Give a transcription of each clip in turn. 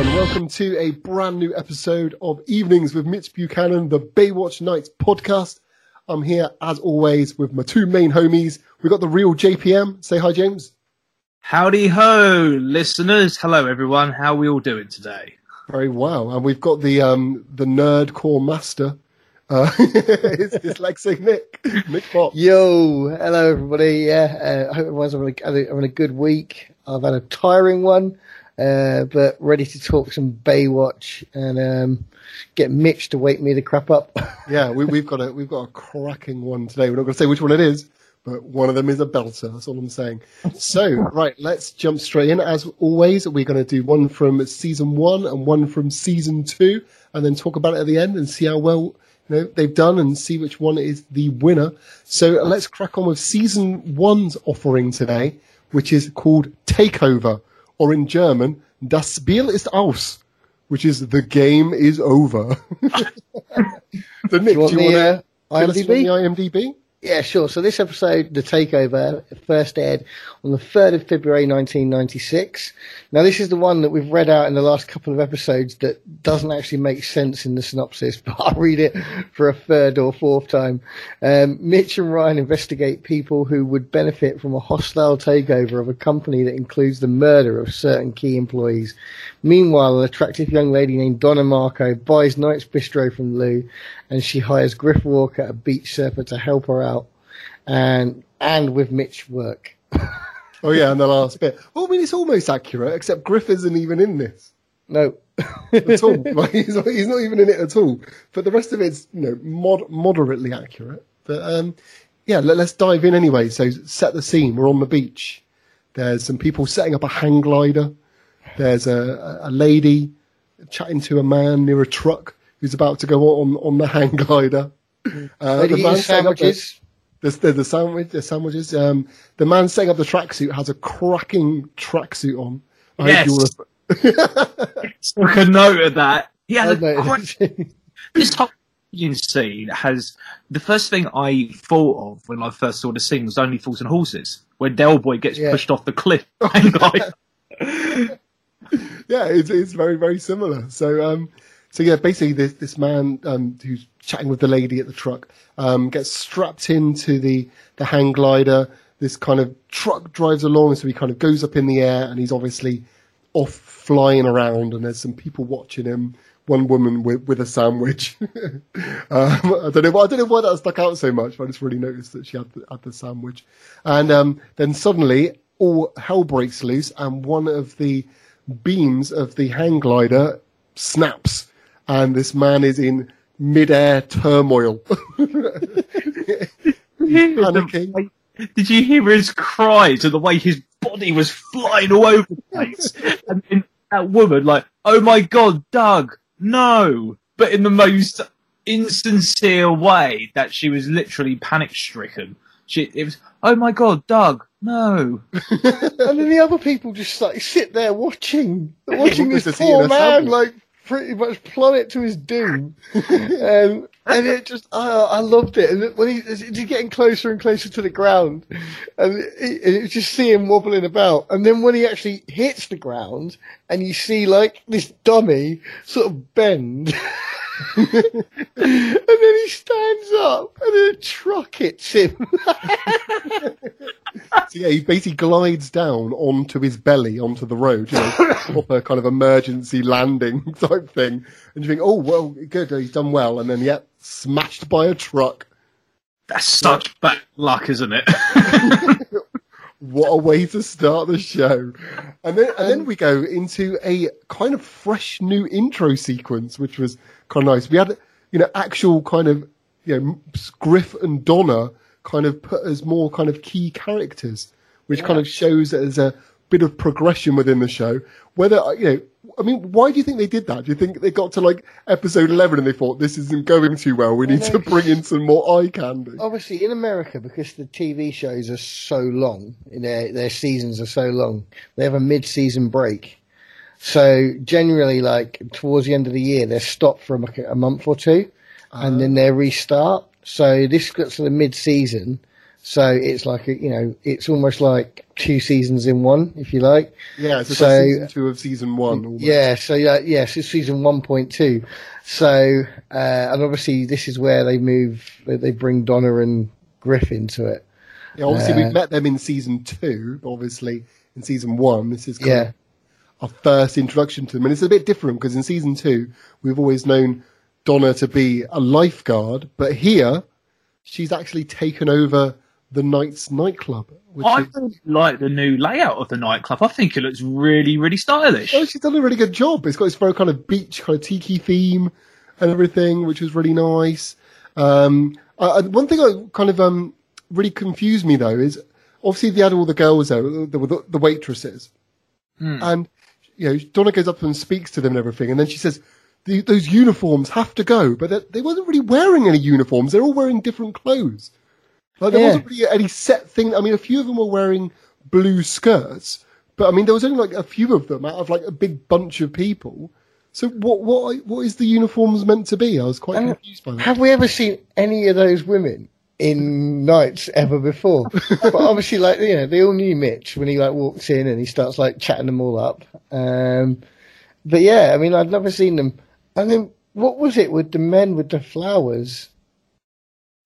Hello, everyone. Welcome to a brand new episode of Evenings with Mitch Buchanan, the Baywatch Nights podcast. I'm here, as always, with my two main homies. We've got the real JPM. Say hi, James. Howdy ho, listeners. Hello, everyone. How are we all doing today? Very well. And we've got the um, the nerd core master. Uh, it's, it's Lexi Nick. Nick Pop. Yo, hello everybody. Yeah, uh, I hope everyone's having a, having a good week. I've had a tiring one, uh, but ready to talk some Baywatch and um, get Mitch to wake me the crap up. Yeah, we, we've got a we've got a cracking one today. We're not going to say which one it is, but one of them is a belter. That's all I'm saying. So, right, let's jump straight in. As always, we're going to do one from season one and one from season two, and then talk about it at the end and see how well you know they've done and see which one is the winner. So let's crack on with season one's offering today, which is called Takeover, or in German, Das Spiel ist aus, which is the game is over. so Nick, want do you the, want to uh, the IMDb? IMDb? Yeah, sure. So this episode, The Takeover, first aired on the 3rd of February 1996. Now this is the one that we've read out in the last couple of episodes that doesn't actually make sense in the synopsis, but I'll read it for a third or fourth time. Um, Mitch and Ryan investigate people who would benefit from a hostile takeover of a company that includes the murder of certain key employees. Meanwhile, an attractive young lady named Donna Marco buys Knight's Bistro from Lou and she hires Griff Walker, a beach surfer, to help her out and and with Mitch work. Oh yeah, and the last bit. Well, I mean, it's almost accurate, except Griff isn't even in this No. at all. like, he's, not, he's not even in it at all. But the rest of it's you know mod- moderately accurate. But um, yeah, let, us dive in anyway. So set the scene. We're on the beach. There's some people setting up a hang glider. There's a, a lady chatting to a man near a truck who's about to go on on the hang glider. Uh, eating man setting the- there's the sandwich, the sandwiches. Um, the man setting up the tracksuit has a cracking tracksuit on. I Yes. Took a note of that. Yeah, the this whole scene has the first thing I thought of when I first saw the scene was Only Fools and Horses, where Del Boy gets Yeah. pushed off the cliff. yeah, it's, it's very, very similar. So, um, so yeah, basically this, this man, um, who's chatting with the lady at the truck, um, gets strapped into the, the hang glider. This kind of truck drives along, so he kind of goes up in the air and he's obviously off flying around and there's some people watching him. One woman with, with a sandwich. um, I don't know. I don't know why that stuck out so much. But I just really noticed that she had the, had the sandwich, and um, then suddenly all hell breaks loose, and one of the beams of the hang glider snaps, and this man is in mid-air turmoil. panicking. Did you hear his cries and the way his body was flying all over the place? and then that woman, like, oh my god, Doug, no! But in the most insincere way that she was literally panic stricken. She, it was, oh my god, Doug, no. and then the other people just like sit there watching, watching this he's poor man like pretty much plummet to his doom. um, and it just, I, I loved it. And when he, he's getting closer and closer to the ground, and you just see him wobbling about. And then when he actually hits the ground, and you see like this dummy sort of bend. and then he stands up, and a truck hits him. So yeah, he basically glides down onto his belly onto the road, you know, proper kind of emergency landing type thing. And you think, oh well, good, he's done well, and then yeah, smashed by a truck. That's such bad luck, isn't it? What a way to start the show. And then, and then we go into a kind of fresh new intro sequence, which was kind of nice. We had, you know, actual kind of, you know, Griff and Donna kind of put as more kind of key characters, which kind of shows that there's a bit of progression within the show. Whether, uh, you know, I mean, why do you think they did that? Do you think they got to like episode 11 and they thought this isn't going too well? We need to bring in some more eye candy. obviously in America because the TV shows are so long, their their seasons are so long. They have a mid-season break, so generally, like towards the end of the year, they're stopped for like a month or two, and ah. then they restart. So this got to the mid-season, So it's like a, you know, it's almost like two seasons in one, if you like. Yeah, so, So- season two of season one. almost. Yeah, so yeah, yes, it's season one point two. So uh, and obviously this is where they move, they- they bring Donna and Griff into it. Yeah, obviously Uh, we've met them in season two, but obviously in season one, this is kind Yeah. of our first introduction to them, and it's a bit different because in season two we've always known Donna to be a lifeguard, but here she's actually taken over the Knights nightclub, which I is really like the new layout of the nightclub. I think it looks really, really stylish. oh, she's done a really good job. It's got this very kind of beach, kind of tiki theme and everything, which was really nice. Um, I, one thing I kind of um, really confused me though is obviously they had all the girls there, the, the waitresses, and you know Donna goes up and speaks to them and everything, and then she says. "The- Those uniforms have to go, but they- they wasn't really wearing any uniforms. They're all wearing different clothes. Like there Yeah. wasn't really any set thing. I mean, a few of them were wearing blue skirts, but I mean, there was only like a few of them out of like a big bunch of people. So what what what is the uniforms meant to be? I was quite Uh, confused by that. Have we ever seen any of those women in Knights ever before? but obviously, like you know, they all knew Mitch when he like walks in and he starts like chatting them all up. Um, but yeah, I mean, I'd never seen them. And then what was it with the men with the flowers?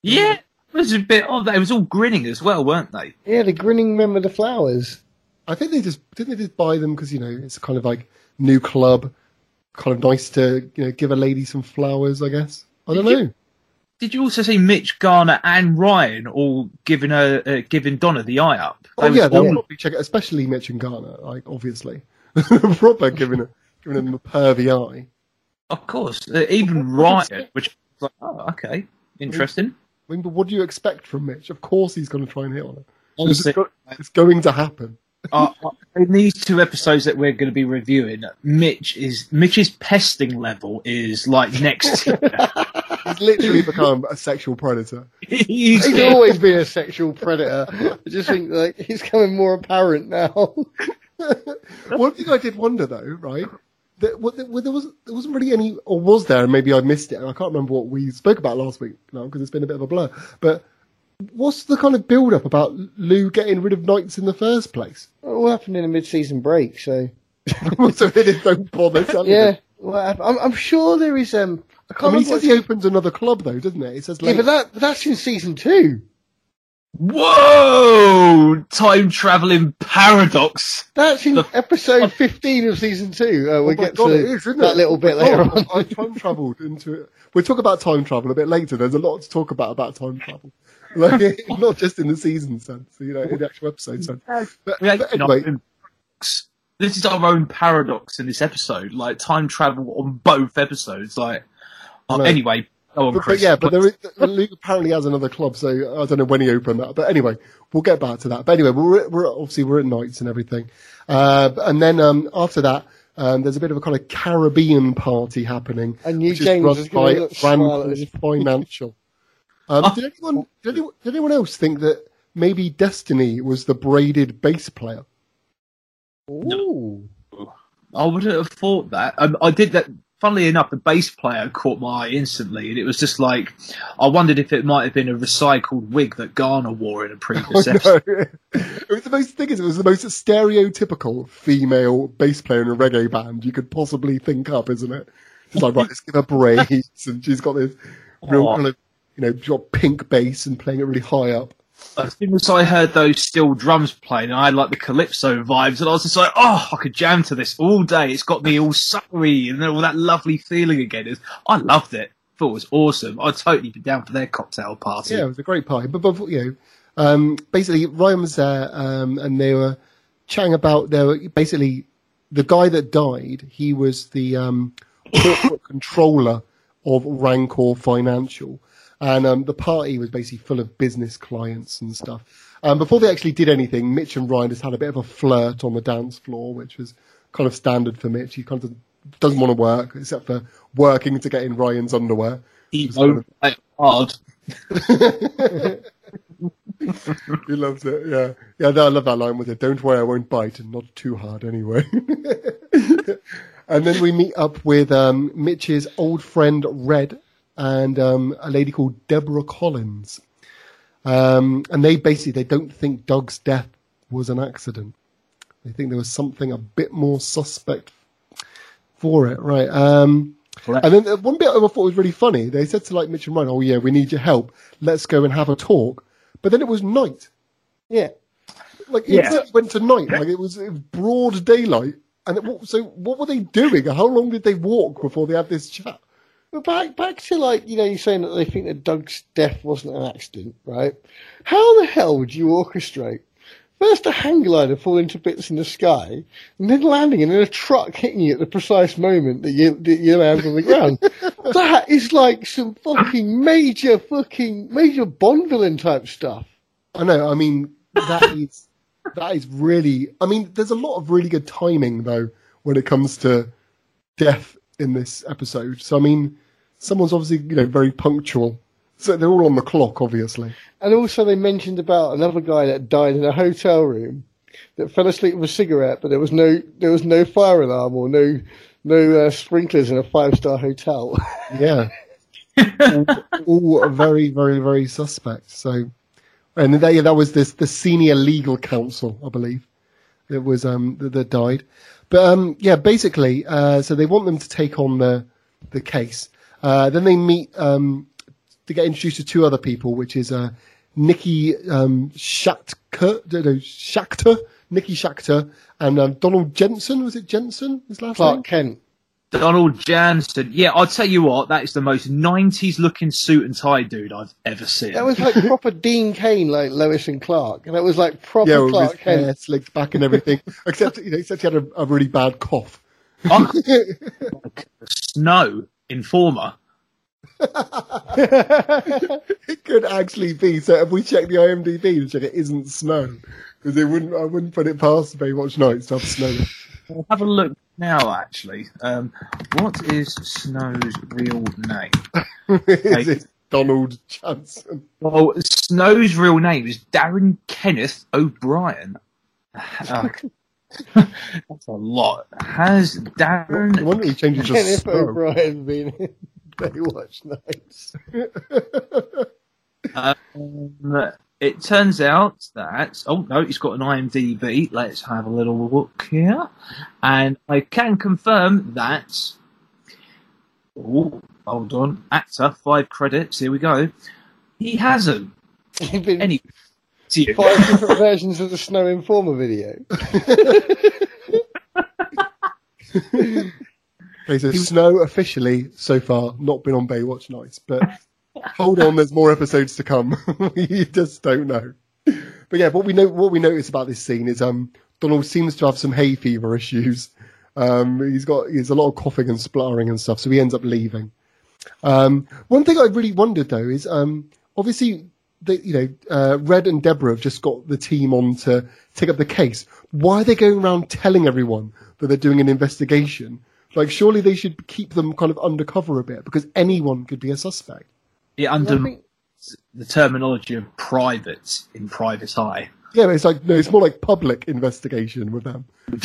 Yeah, it was a bit odd. They was all grinning as well, weren't they? Yeah, the grinning men with the flowers. I think they just didn't they just buy them because you know it's kind of like new club, kind of nice to you know give a lady some flowers. I guess I don't Did you- know. Did you also see Mitch Garner and Ryan all giving her, uh, giving Donna the eye up? Oh yeah, they'll all- probably check it, especially Mitch and Garner, like obviously, proper giving a, giving them a pervy eye. of course. Uh, even Ryan, which like, oh, okay, interesting. I mean, but what do you expect from Mitch? Of course he's going to try and hit on her. It's, go- it's going to happen. uh, uh, in these two episodes that we're going to be reviewing, Mitch is Mitch's pesting level is like next. He's literally become a sexual predator. he's, He's always been a sexual predator. I just think like he's coming more apparent now. One thing I did wonder though, right? There, well, there was there wasn't really any, or was there? And maybe I missed it. I can't remember what we spoke about last week now because it's been a bit of a blur. But what's the kind of build up about Lou getting rid of knights in the first place? It all happened in a mid-season break, so so they just don't bother yeah. Well, I'm, I'm sure there is. Um, I I can't mean, he says he opens another club though, doesn't it? It says yeah, but that but that's in season two. Whoa! Time traveling paradox. That's in The- episode 15 of season two. Uh, we'll Oh get God, to it is, isn't that it? little bit Oh, later on. I time travelled into it. We'll talk about time travel a bit later. There's a lot to talk about about time travel. Like, not just in the season sense, you know, in the actual episode sense. But, We but anyway, paradox. This is our own paradox in this episode, like time travel on both episodes. Like, oh, No. anyway, go on, but, but yeah, but there is, Luke apparently has another club, so I don't know when he opened that. But anyway, we'll get back to that. But anyway, we're, we're obviously we're at nights and everything, uh, and then um, after that. Um, there's a bit of a kind of Caribbean party happening, I knew which James is run by look smile at Rancor this. Financial. Um, did anyone did anyone did anyone else think that maybe Destiny was the braided bass player? Ooh. I wouldn't have thought that. Um, I did that. Funnily enough, the bass player caught my eye instantly, and it was just like I wondered if it might have been a recycled wig that Garner wore in a previous episode. No. it was the most thing is it was the most stereotypical female bass player in a reggae band you could possibly think up, isn't it? It's like right, let's give her braids, and she's got this real Oh. kind of you know pink bass and playing it really high up. As soon as I heard those steel drums playing, I had like the calypso vibes, and I was just like, "Oh, I could jam to this all day." It's got me all summery and all that lovely feeling again. It's, I loved it. Thought it was awesome. I'd totally be down for their cocktail party. Yeah, it was a great party. But, but you know, um, basically Ryan was there, um, and they were chatting about they were basically the guy that died. He was the um, corporate controller of Rancor Financial, and um, the party was basically full of business clients and stuff. Um, before they actually did anything, Mitch and Ryan just had a bit of a flirt on the dance floor, which was kind of standard for Mitch. He kind of doesn't want to work except for working to get in Ryan's underwear. He won't play hard. He loves it. Yeah, yeah. I love that line with it. Don't worry, I won't bite, and not too hard anyway. and then we meet up with um, Mitch's old friend Red and um, a lady called Deborah Collins. Um, and they basically they don't think Doug's death was an accident. They think there was something a bit more suspect for it, right? Um, Correct. and then uh, one bit I thought was really funny. They said to like Mitch and Ryan, "Oh yeah, we need your help. Let's go and have a talk." But then it was night. Yeah. Like Yeah. it went to night. Like it was, it was broad daylight. And it, so what were they doing? How long did they walk before they had this chat? But back back to like you know you're saying that they think that Doug's death wasn't an accident, right? How the hell would you orchestrate first a hang glider falling to bits in the sky, and then landing and then a truck hitting you at the precise moment that you that you land on the ground? that is like some fucking major fucking major Bond villain type stuff. I know. I mean, that is that is really. I mean, there's a lot of really good timing though when it comes to death in this episode. So I mean, someone's obviously you know very punctual. So they're all on the clock, obviously. And also they mentioned about another guy that died in a hotel room that fell asleep with a cigarette, but there was no there was no fire alarm or no no uh, sprinklers in a five star hotel. Yeah. all, all very, very, very suspect. So, and that, yeah, that was this the senior legal counsel, I believe, that was um that, that died. But um yeah, basically, uh, so they want them to take on the the case. Uh, then they meet um to get introduced to two other people, which is uh Nikki um Shachter, no, no, Shachter, Nikki Shachter, and um, Donald Jensen. Was it Jensen? His last name? Clark Kent. Donald Jansen. Yeah, I'll tell you what, that is the most 90s looking suit and tie dude I've ever seen. That was like proper Dean Cain, like Lois and Clark, and that was like proper Yeah, with Clark his hair Kent. slicked back and everything. except, you know, except he had a, a really bad cough. I'm Snow Informer. it could actually be. So if we check the IMDb to check it isn't snow, because it wouldn't, I wouldn't put it past Baywatch Nights to have snow. I'll have a look now, actually. Um, what is Snow's real name? Is it Donald Johnson? Well, Snow's real name is Darrin Kenneth O'Brien. Uh, That's a lot. Has I Darren wonder he changes to Kenneth snow. O'Brien being in Baywatch Nights. Um, it turns out that oh no, he's got an IMDb. Let's have a little look here, and I can confirm that. Oh, hold on, actor, five credits. Here we go. He hasn't been any. See you. five different versions of the Snow Informer video. Okay, so Snow officially so far not been on Baywatch Nights, but hold on, there's more episodes to come. you just don't know. But yeah, what we know, what we notice about this scene is um Donald seems to have some hay fever issues. Um, he's got he's a lot of coughing and spluttering and stuff, so he ends up leaving. Um, one thing I really wondered though is um obviously the, you know uh, Red and Deborah have just got the team on to take up the case. Why are they going around telling everyone that they're doing an investigation? Like, surely they should keep them kind of undercover a bit because anyone could be a suspect. It I under think- the terminology of private in private eye. Yeah, but it's like no, it's more like public investigation with them.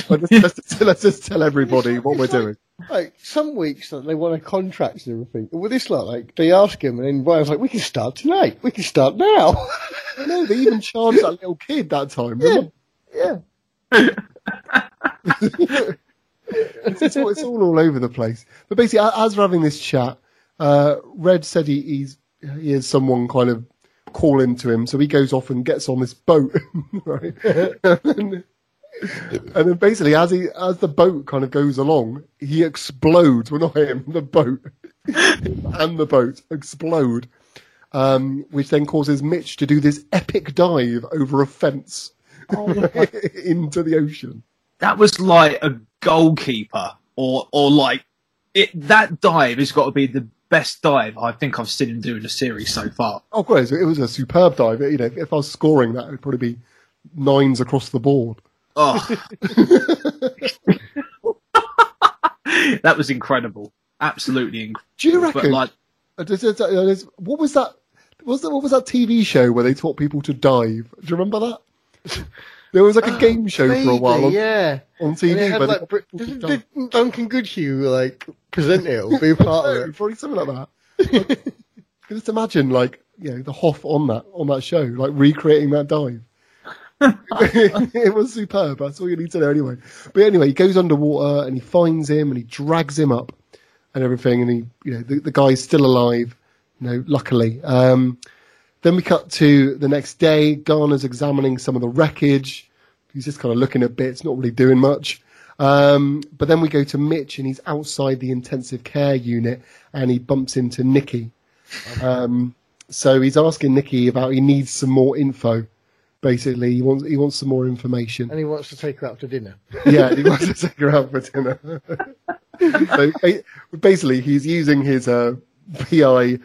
Like, let's, let's, just, let's just tell everybody what we're doing. Like some weeks that they want a contract and everything. With this lot, like they ask him, and then Ryan's like, "We can start tonight. We can start now." I know they even charged that little kid that time. remember? yeah. It's, it's, all, it's all all over the place. But basically, as we're having this chat, uh, Red said he, he's he has someone kind of calling to him, so he goes off and gets on this boat, right? and, then, and then basically, as he as the boat kind of goes along, he explodes. Well, not him, the boat, and the boat explode, um, which then causes Mitch to do this epic dive over a fence into the ocean. That was like a goalkeeper, or or like it. That dive has got to be the best dive I think I've seen him do in a series so far. Oh, great! It was a superb dive. You know, if, I was scoring that, it would probably be nines across the board. Oh, that was incredible. Absolutely incredible. Do you reckon? like, uh, uh, what was that? Was that what was that TV show where they taught people to dive? Do you remember that? There was like a game show for a while on, yeah. on TV. had like Br- did, Duncan Goodhew like present it or be part of it? probably something like that. Can just imagine like you know the Hoff on that on that show, like recreating that dive. it was superb. That's all you need to know anyway. But anyway, he goes underwater and he finds him and he drags him up and everything. And he, you know, the, the guy's still alive, you know, luckily. Um, then we cut to the next day. Garner's examining some of the wreckage. He's just kind of looking at bits, not really doing much. Um, but then we go to Mitch and he's outside the intensive care unit and he bumps into Nikki. Um, so he's asking Nikki about he needs some more info. Basically, he wants he wants some more information. And he wants to take her out to dinner. Yeah, he wants to take her out for dinner. so basically, he's using his uh, PI,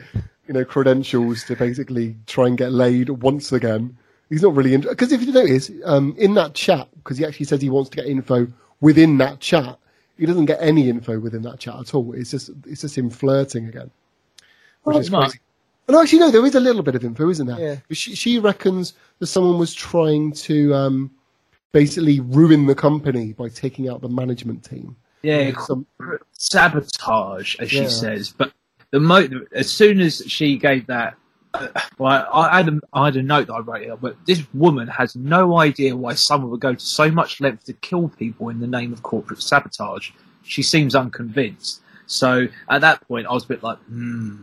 you know, credentials to basically try and get laid once again. He's not really because if you notice, um, in that chat, because he actually says he wants to get info within that chat, he doesn't get any info within that chat at all. It's just it's just him flirting again, which Oh, is crazy. And actually, no, there is a little bit of info, isn't there? Yeah. She, she reckons that someone was trying to um, basically ruin the company by taking out the management team. Yeah, Some, sabotage, as Yeah. she says. But the mo- as soon as she gave that, uh, well, I, I had a, I had a note that I wrote here, but this woman has no idea why someone would go to so much length to kill people in the name of corporate sabotage. She seems unconvinced. So at that point, I was a bit like, hmm,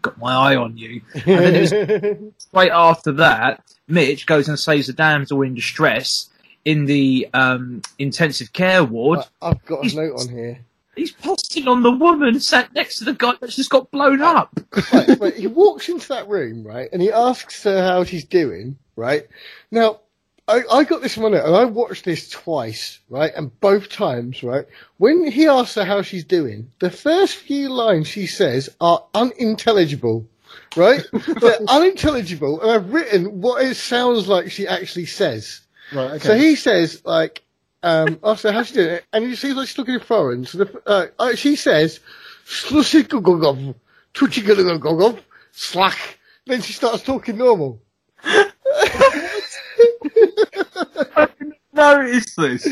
got my eye on you. And then it was straight after that, Mitch goes and saves a damsel in distress in the um, intensive care ward. I've got a note on here. He's posting on the woman sat next to the guy that's just got blown up. right, right, he walks into that room, right, and he asks her how she's doing, right. Now, I, I got this one, and I watched this twice, right, and both times, right. When he asks her how she's doing, the first few lines she says are unintelligible, right. They're unintelligible, and I've written what it sounds like she actually says. right, okay. So he says, like, um, oh, so how's she doing? And he seems like she's looking foreign. So the, uh, uh, she says, "Slusikugugov, tuchigugugov, slack. Then she starts talking normal. Notice this.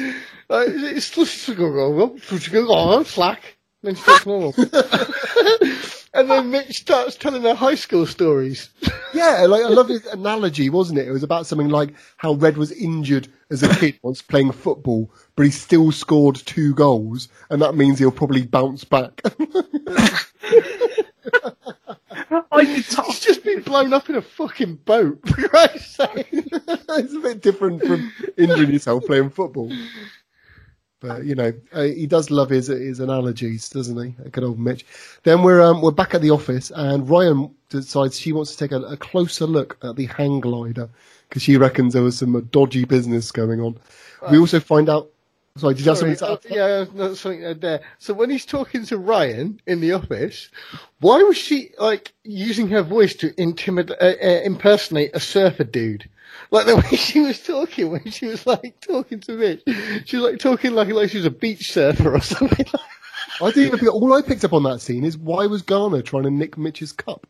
Uh, it's slusikugugov, tuchigugugov, slack. Then she talks normal. and then Mitch starts telling their high school stories. Yeah, like I love his analogy, wasn't it? It was about something like how Red was injured as a kid once playing football, but he still scored two goals, and that means he'll probably bounce back. I could t- He's just been blown up in a fucking boat, for Christ's sake. it's a bit different from injuring yourself playing football. But you know, uh, he does love his his analogies, doesn't he? Good old Mitch. Then we're um, we're back at the office, and Ryan decides she wants to take a, a closer look at the hang glider because she reckons there was some uh, dodgy business going on. We also find out. Sorry, did you have something to uh, yeah, something there. So when he's talking to Ryan in the office, why was she like using her voice to intimidate, uh, uh, impersonate a surfer dude? Like the way she was talking when she was like talking to Mitch, she was like talking like like she was a beach surfer or something. I didn't even pick, all I picked up on that scene is why was Garner trying to nick Mitch's cup?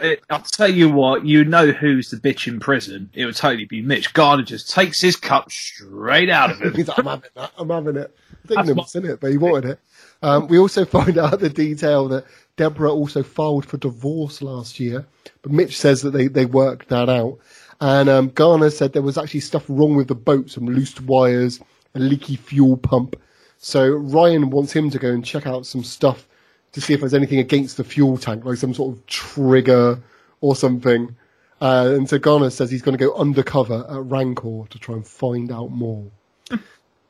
it, I'll tell you what, you know who's the bitch in prison. It would totally be Mitch. Garner just takes his cup straight out of him. He's like, I'm having that. I'm having it. I That's didn't what- in it, but he wanted it. Um, we also find out the detail that Deborah also filed for divorce last year, but Mitch says that they, they worked that out. And um, Garner said there was actually stuff wrong with the boat, some loose wires, a leaky fuel pump. So Ryan wants him to go and check out some stuff to see if there's anything against the fuel tank, like some sort of trigger or something. Uh, and so Garner says he's going to go undercover at Rancor to try and find out more.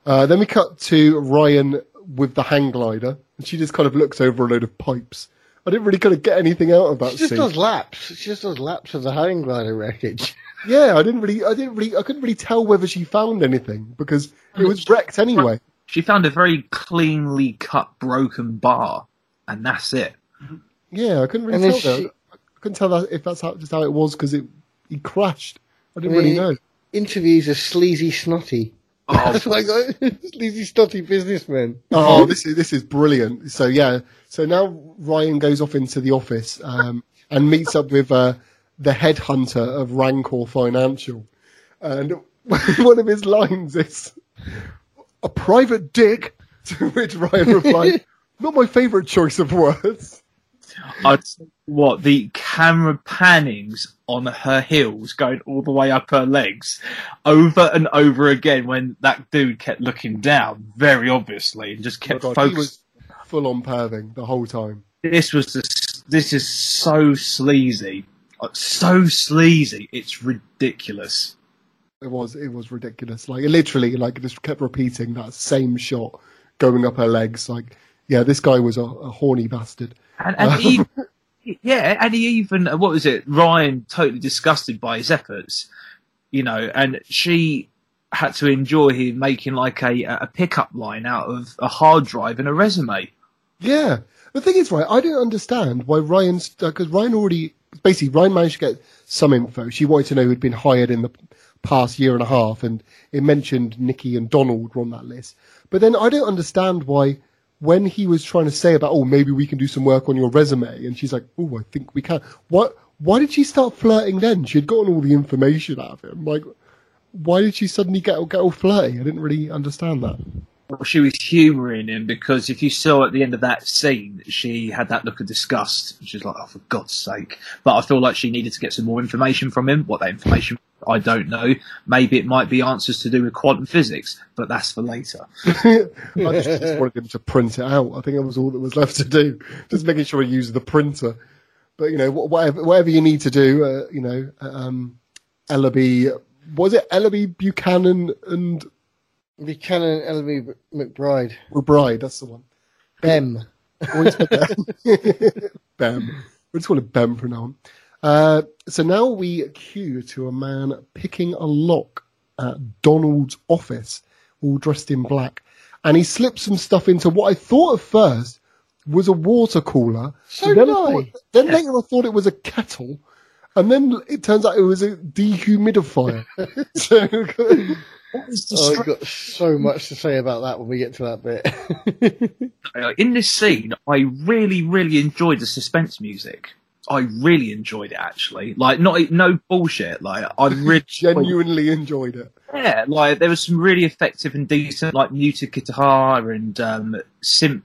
Uh, then we cut to Ryan with the hang glider, and she just kind of looks over a load of pipes. I didn't really kind of get anything out of that She just scene. does laps. She just does laps of the hang glider wreckage. Yeah, I didn't really, I didn't really, I couldn't really tell whether she found anything because it was wrecked anyway. She found a very cleanly cut broken bar, and that's it. Yeah, I couldn't really And tell then that. she- I couldn't tell that if that's how, just how it was because it he crashed. I didn't I mean, really know. Interviews a sleazy snotty. Oh, That's what I got. businessman. Oh, this is this is brilliant. So yeah, so now Ryan goes off into the office um, and meets up with uh, the headhunter of Rancor Financial, and one of his lines is "a private dick," to which Ryan replied, "Not my favourite choice of words." I tell you what the camera pannings on her heels going all the way up her legs over and over again when that dude kept looking down very obviously and just Oh kept focusing. full on perving the whole time. This was the, this is so sleazy, Uh, so sleazy. It's ridiculous. It was it was ridiculous. Like it literally, like it just kept repeating that same shot going up her legs. Like, yeah, this guy was a, a horny bastard. And, and he, yeah, and he even uh, what was it? Ryan totally disgusted by his efforts, you know, and she had to enjoy him making like a a pickup line out of a hard drive and a resume. Yeah, the thing is, right, I don't understand why Ryan's because Ryan already basically Ryan managed to get some info. She wanted to know who'd been hired in the past year and a half, and it mentioned Nikki and Donald were on that list. But then I don't understand why. When he was trying to say about, oh, maybe we can do some work on your resume, and she's like, oh, I think we can. What? Why did she start flirting then? She had gotten all the information out of him. Like, why did she suddenly get get all flirty? I didn't really understand that. She was humouring him because if you saw at the end of that scene, she had that look of disgust. She's like, "Oh, for God's sake!" But I feel like she needed to get some more information from him. What that information, I don't know. Maybe it might be answers to do with quantum physics, but that's for later. I just, just wanted him to print it out. I think that was all that was left to do. Just making sure he used the printer. But you know, whatever, whatever you need to do, uh, you know, um, Ellerbee, was it Ellerbee Buchanan and Buchanan Ellerbee McBride. McBride, That's the one. Bem. Always that- Bem. We'll just call it Bem from now on. Uh, so now we cue to a man picking a lock at Donald's office, all dressed in black. And he slips some stuff into what I thought at first was a water cooler. So then, did I I. thought- then later I thought it was a kettle. And then it turns out it was a dehumidifier. so, Oh, I've got so much to say about that when we get to that bit. Uh, In this scene, I really, really enjoyed the suspense music. I really enjoyed it actually. Like, not no bullshit. Like, I really genuinely enjoyed it. Yeah, like there was some really effective and decent like muted guitar and um, synth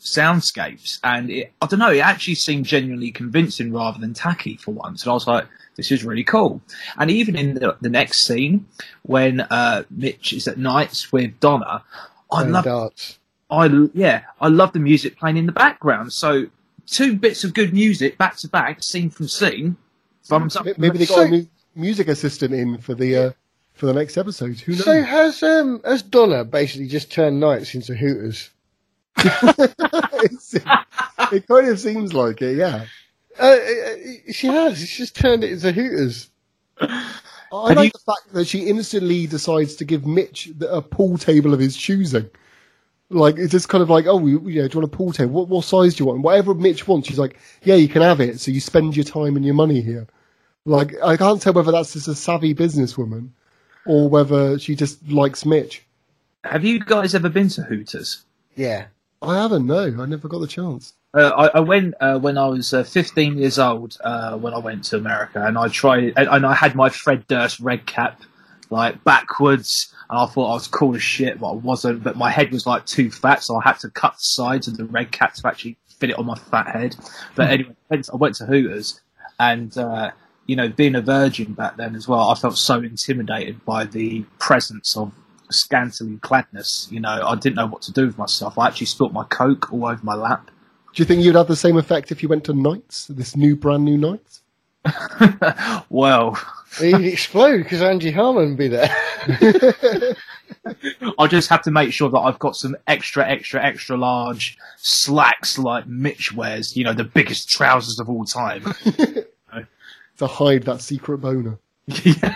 soundscapes, and it, I don't know, it actually seemed genuinely convincing rather than tacky for once. And I was like, this is really cool. And even in the, the next scene, when uh, Mitch is at nights with Donna, I And love, darts. I yeah, I love the music playing in the background. So two bits of good music back to back, scene from scene. Thumbs up. Maybe they got So- a new music assistant in for the uh, for the next episode. Who knows? So has um has Donna basically just turned nights into Hooters? It's- it kind of seems like it, yeah. Uh, uh, she has. She's just turned it into Hooters. I like you- the fact that she instantly decides to give Mitch the, a pool table of his choosing. Like it's just kind of like, oh, you, you know, do you want a pool table? What, what size do you want? Whatever Mitch wants, she's like, yeah, you can have it. So you spend your time and your money here. Like I can't tell whether that's just a savvy businesswoman or whether she just likes Mitch. Have you guys ever been to Hooters? Yeah. I haven't. No, I never got the chance. Uh, I, I went uh, when I was uh, 15 years old uh, when I went to America, and I tried, and, and I had my Fred Durst red cap like backwards, and I thought I was cool as shit, but I wasn't. But my head was like too fat, so I had to cut the sides of the red cap to actually fit it on my fat head. But anyway, I went to Hooters, and uh, you know, being a virgin back then as well, I felt so intimidated by the presence of scantily cladness. You know, I didn't know what to do with myself. I actually spilt my coke all over my lap. Do you think you'd have the same effect if you went to Knights, this new brand new Knights? well, He'd explode because Angie Harmon would be there. I just have to make sure that I've got some extra, extra, extra large slacks like Mitch wears. You know, the biggest trousers of all time. To hide that secret boner. yeah.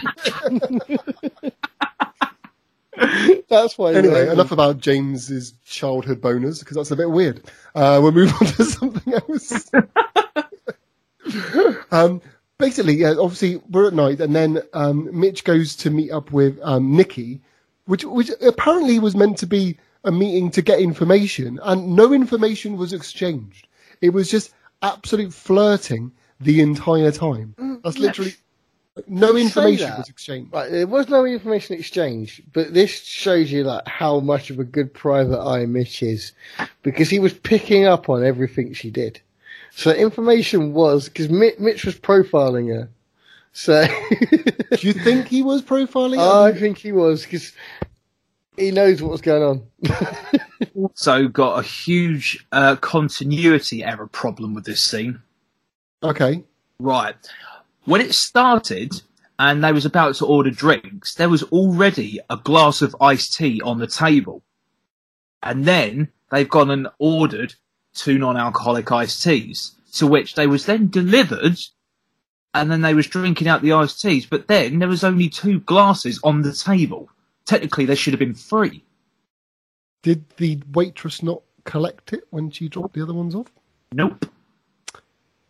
That's why. Anyway, enough about James's childhood boners because that's a bit weird. Uh, we'll move on to something else. um, basically, yeah, obviously we're at night, and then um, Mitch goes to meet up with um, Nikki, which which apparently was meant to be a meeting to get information, and no information was exchanged. It was just absolute flirting the entire time. That's literally no information that. was exchanged. Right, there was no information exchange, but this shows you like how much of a good private eye Mitch is, because he was picking up on everything she did. So information was because Mitch, Mitch was profiling her. So Do you think he was profiling? I think he was because he knows what's going on. Also got a huge uh, continuity error problem with this scene. okay. Right. When it started and they was about to order drinks, there was already a glass of iced tea on the table. And then they've gone and ordered two non-alcoholic iced teas, to which they was then delivered and then they was drinking out the iced teas, but then there was only two glasses on the table. Technically there should have been three. Did the waitress not collect it when she dropped the other ones off? Nope.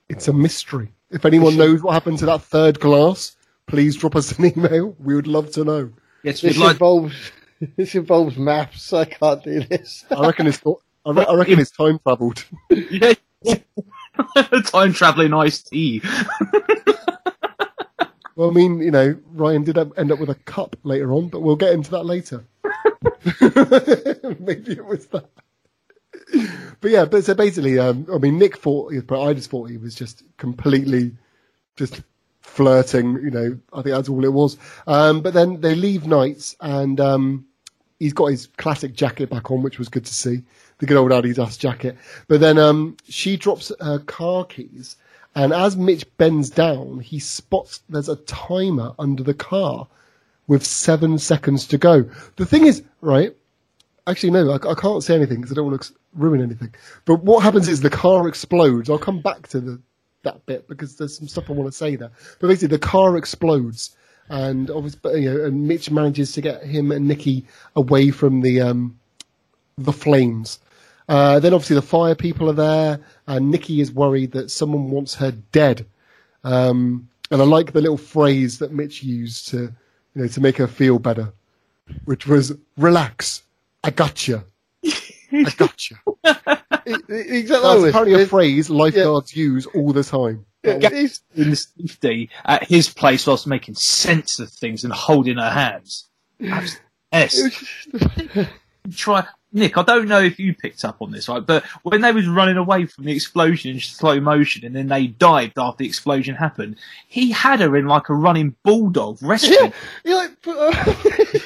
It's a mystery. If anyone knows what happened to that third glass, please drop us an email. We would love to know. Yes, This like involves this involves maths. I can't do this. I reckon it's I, re- I reckon it's time travelled. yeah. time traveling iced tea. Well, I mean, you know, Ryan did end up with a cup later on, but we'll get into that later. Maybe it was that. But yeah, but so basically, um, I mean, Nick thought, but I just thought he was just completely just flirting. You know, I think that's all it was. Um, but then they leave nights, and um, he's got his classic jacket back on, which was good to see. The good old Adidas jacket. But then um, she drops her car keys, and as Mitch bends down, he spots there's a timer under the car with seven seconds to go. The thing is, right? Actually, no, I, I can't say anything because I don't want to ruin anything. But what happens is the car explodes. I'll come back to the that bit because there's some stuff I want to say there. But basically, the car explodes, and obviously, you know, and Mitch manages to get him and Nikki away from the um, the flames. Uh, then obviously the fire people are there, and Nikki is worried that someone wants her dead. Um, and I like the little phrase that Mitch used to, you know, to make her feel better, which was "relax, I got you. I gotcha." It- it- exactly. That's apparently a phrase lifeguards use all the time. it- it's- in safety at his place whilst making sense of things and holding her hands. S. Try, Nick. I don't know if you picked up on this, right? But when they was running away from the explosion in slow motion, and then they dived after the explosion happened, he had her in like a running bulldog, wrestling You're like, but, uh,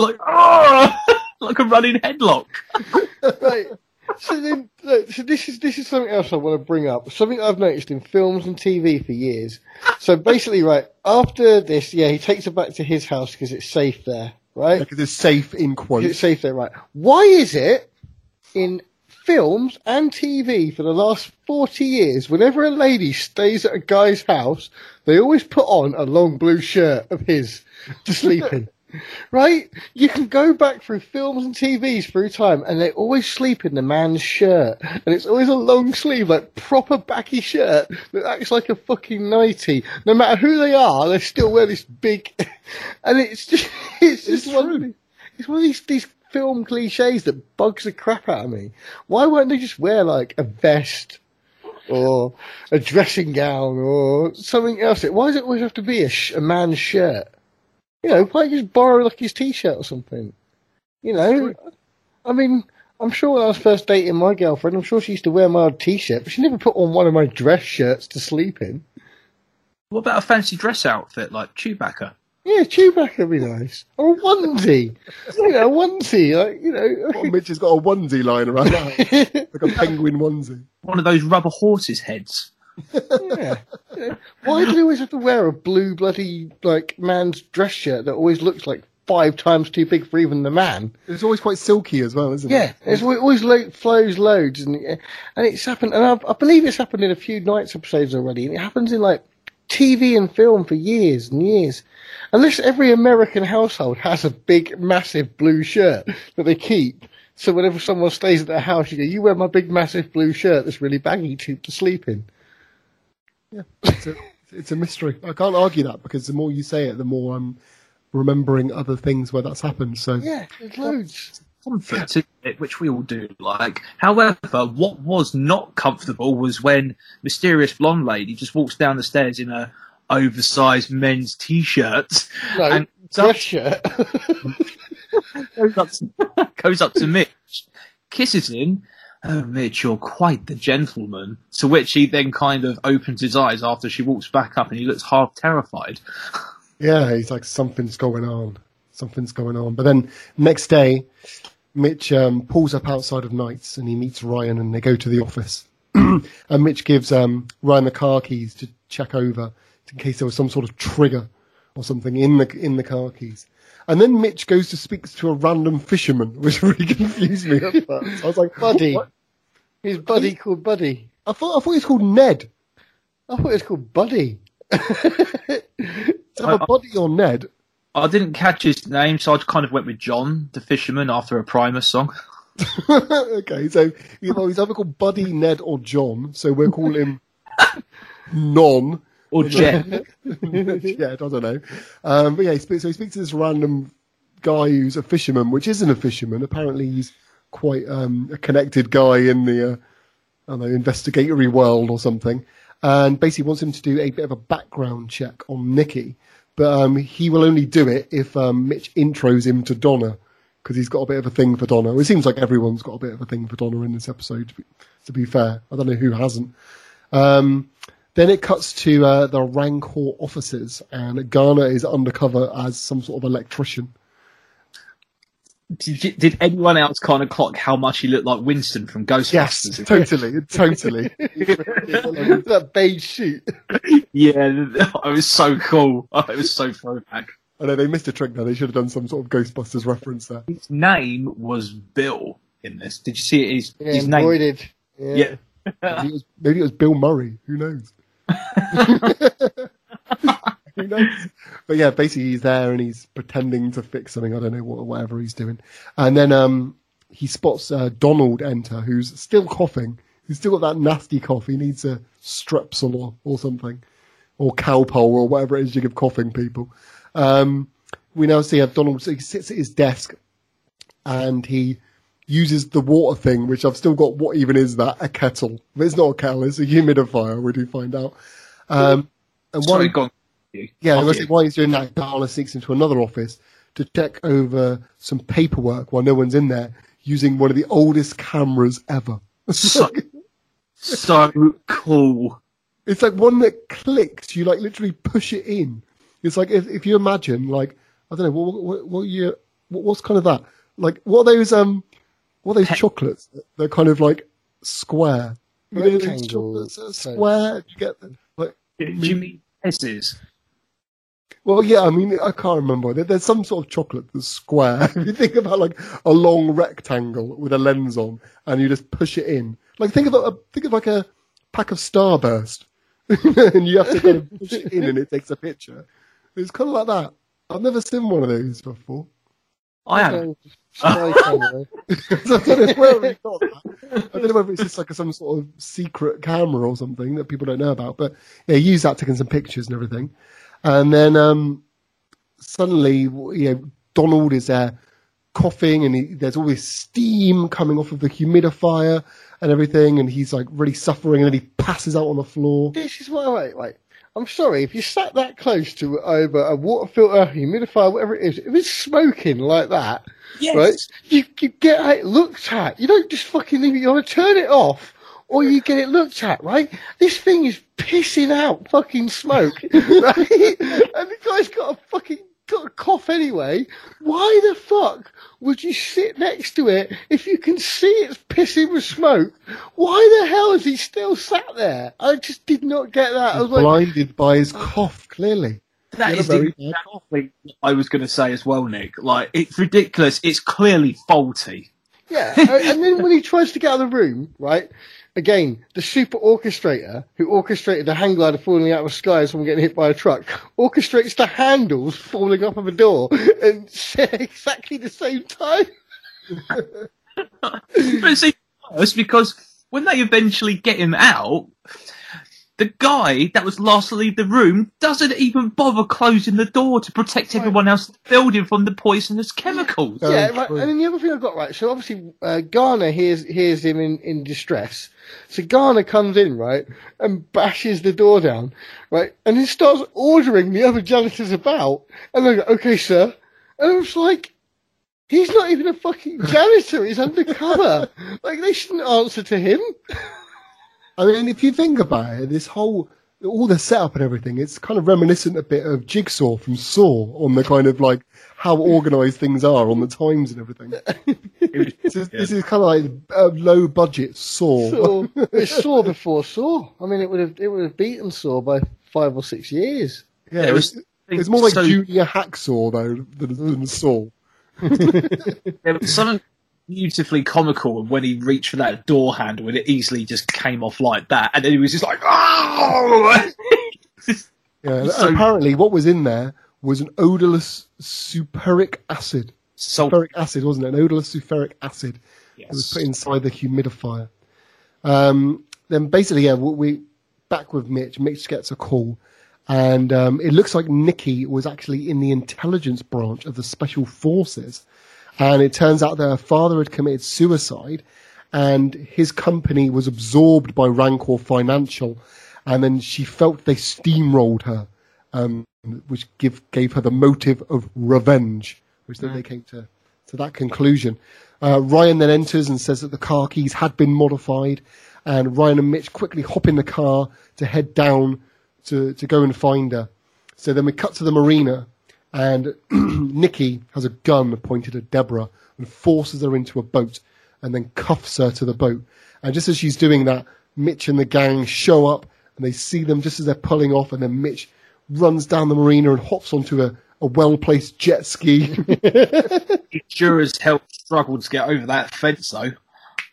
like oh, like a running headlock. right. So then, look, so this is this is something else I want to bring up. Something I've noticed in films and TV for years. So basically, right after this, yeah, he takes her back to his house because it's safe there, right? Because it's safe in quotes. It's safe there, right? Why is it in films and TV for the last 40 years, whenever a lady stays at a guy's house, they always put on a long blue shirt of his to sleep in? Right? You can go back through films and TVs through time and they always sleep in the man's shirt. And it's always a long sleeve, like proper baggy shirt that acts like a fucking nightie. No matter who they are, they still wear this big, and it's just, it's just It's one true. of these, it's one of these, these film cliches that bugs the crap out of me. Why won't they just wear like a vest or a dressing gown or something else? Why does it always have to be a, sh- a man's shirt? You know, why don't you just borrow like his t-shirt or something? You know, I mean, I'm sure when I was first dating my girlfriend, I'm sure she used to wear my old t-shirt, but she never put on one of my dress shirts to sleep in. What about a fancy dress outfit like Chewbacca? Yeah, Chewbacca would be nice. Or a onesie. you know, a onesie, like, you know. Oh, Mitch has got a onesie lying around like a penguin onesie. One of those rubber horses' heads. Yeah. Yeah. Why do they always have to wear a blue bloody like man's dress shirt that always looks like five times too big for even the man? It's always quite silky as well, isn't it? Yeah, it? always lo- flows loads, and and it's happened, and I, I believe it's happened in a few nights episodes already, and it happens in like TV and film for years and years. Unless every American household has a big, massive blue shirt that they keep. So whenever someone stays at their house, you go, "You wear my big, massive blue shirt that's really baggy to, to sleep in." It's a, it's a mystery. I can't argue that because the more you say it, the more I'm remembering other things where that's happened. So Yeah, there's loads. comfort to it, which we all do like. However, what was not comfortable was when mysterious blonde lady just walks down the stairs in a oversized men's t-shirt No, and dress shirt. goes up to, goes up to Mitch, kisses him, Oh, Mitch, you're quite the gentleman. To which he then kind of opens his eyes after she walks back up and he looks half terrified. Yeah, he's like, something's going on. Something's going on. But then next day, Mitch um, pulls up outside of Knights and he meets Ryan and they go to the office. and Mitch gives um, Ryan the car keys to check over in case there was some sort of trigger or something in the in the car keys. And then Mitch goes to speak to a random fisherman, which really confused me at first. I was like, Buddy. what? His buddy called Buddy. I thought I thought he was called Ned. I thought it was called Buddy. To have a buddy or Ned. I didn't catch his name, so I just kind of went with John, the fisherman, after a Primus song. okay, so you know he's either called Buddy, Ned, or John. So we'll call him Non. Or Jet. yeah, I don't know. Um, but yeah, he speaks, so he speaks to this random guy who's a fisherman, which isn't a fisherman. Apparently, he's quite um, a connected guy in the uh, I don't know investigatory world or something, and basically wants him to do a bit of a background check on Nikki. But um, he will only do it if um, Mitch intros him to Donna because he's got a bit of a thing for Donna. It seems like everyone's got a bit of a thing for Donna in this episode. To be, to be fair, I don't know who hasn't. Um, then it cuts to uh, the Rancor offices, and Garner is undercover as some sort of electrician. Did, you- did anyone else kind of clock how much he looked like Winston from Ghostbusters? Yes, Ghostbusters? totally, totally. that beige suit. yeah, it was so cool. It was so throwback. I know they missed a trick there. They should have done some sort of Ghostbusters reference there. His name was Bill in this. Did you see it? His, Yeah, his name. Yeah. Yeah. Maybe it, was, maybe it was Bill Murray. Who knows? Who knows? But yeah, basically he's there and he's pretending to fix something. I don't know what, whatever he's doing. And then um, he spots uh, Donald enter, who's still coughing. He's still got that nasty cough. He needs a strepsil or, or something, or cowpole or whatever it is you give coughing people. Um, we now see Donald. He sits at his desk and he uses the water thing, which I've still got. What even is that? A kettle? It's not a kettle. It's a humidifier. We do find out. Um, and Sorry, one, yeah, I was while he's doing that, Garner sneaks into another office to check over some paperwork while no one's in there, using one of the oldest cameras ever. So, so cool. It's like one that clicks. You like literally push it in. It's like if, if you imagine, like I don't know, what what, what you what, what's kind of that? Like what are those um what are those Pe- chocolates? They're kind of like square. You know, those Rectangle chocolates that are shapes. square. You get them? like Do you mean S's? well, yeah. I mean, I can't remember. There's some sort of chocolate that's square. if you think about like a long rectangle with a lens on, and you just push it in. Like think of a think of like a pack of Starburst, and you have to kind of push it in, and it takes a picture. It's kind of like that. I've never seen one of those before. I am. So, spy camera. So I don't know where we got that. I don't know whether it's just like some sort of secret camera or something that people don't know about. But yeah, use that taking some pictures and everything. And then um, suddenly, you know, Donald is there coughing, and he, there's all this steam coming off of the humidifier and everything, and he's like really suffering, and then he passes out on the floor. This is what wait, wait. I'm sorry, if you sat that close to over a water filter, humidifier, whatever it is, if it's smoking like that, Yes. right? You, you get it looked at. You don't just fucking leave it. You want to turn it off, or you get it looked at, right? This thing is pissing out fucking smoke, right? And the guy's got a fucking got a cough anyway. Why the fuck would you sit next to it if you can see it's pissing with smoke? Why the hell is he still sat there? I just did not get that. I He's was like, blinded by his cough, clearly. That is You're exactly what I was going to say as well, Nick. Like, it's ridiculous. It's clearly faulty. Yeah, and and then when he tries to get out of the room, right? Again, the super orchestrator who orchestrated the hang glider falling out of the sky as someone getting hit by a truck orchestrates the handles falling off of a door and exactly the same time. but it's because when they eventually get him out, the guy that was last to leave the room doesn't even bother closing the door to protect everyone else in the building from the poisonous chemicals. Very yeah, right. And then the other thing I've got right. So obviously, uh, Garner hears hears him in, in distress. So Garner comes in right and bashes the door down, right, and he starts ordering the other janitors about. And they go, "Okay, sir," and I was like, He's not even a fucking janitor. He's undercover. like they shouldn't answer to him. I mean, if you think about it, this whole all the setup and everything, it's kind of reminiscent a bit of Jigsaw from Saw on the kind of like how organised things are on the times and everything. This is, this is kind of like uh, a low budget Saw. Saw. It's Saw before Saw. I mean, it would have it would have beaten Saw by five or six years. Yeah, it it was- was, it's more like so- Junior Hacksaw though than, than mm. Saw. There was something beautifully comical when he reached for that door handle and it easily just came off like that, and then he was just like, "Oh!" Yeah, So- apparently what was in there was an odorless superic acid. Sulfuric acid, wasn't it? An odorless sulfuric acid. It was put inside the humidifier. Um, then basically, yeah, we, we back with Mitch. Mitch gets a call, and um, it looks like Nikki was actually in the intelligence branch of the special forces. And it turns out that her father had committed suicide, and his company was absorbed by Rancor Financial, and then she felt they steamrolled her, um, which give, gave her the motive of revenge, which then they came to, to that conclusion. Uh, Ryan then enters and says that the car keys had been modified, and Ryan and Mitch quickly hop in the car to head down to, to go and find her. So then we cut to the marina, and Nikki has a gun pointed at Deborah and forces her into a boat and then cuffs her to the boat. And just as she's doing that, Mitch and the gang show up and they see them just as they're pulling off, and then Mitch runs down the marina and hops onto a, a well placed jet ski. He sure as hell struggled to get over that fence though.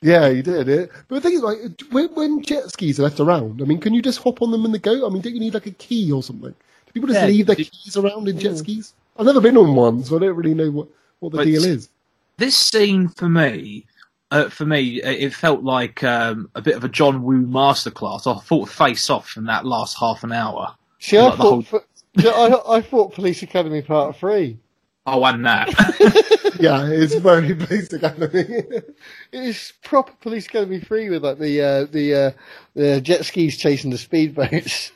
yeah, he did it. But the thing is, like, when, when jet skis are left around, I mean, can you just hop on them and the go? I mean, don't you need like a key or something? Do people just Yeah, leave their you- keys around in jet skis? I've never been on one, so I don't really know what, what the But- deal is. This scene for me, uh, for me, it it felt like um, a bit of a John Woo masterclass. I thought Face Off in that last half an hour. See, I Like the whole- thought, for, I, I thought Police Academy Part Three. Oh, and that. Yeah, it's very basic. Academy. It's proper Police Academy Three with like the uh, the uh, the jet skis chasing the speedboats.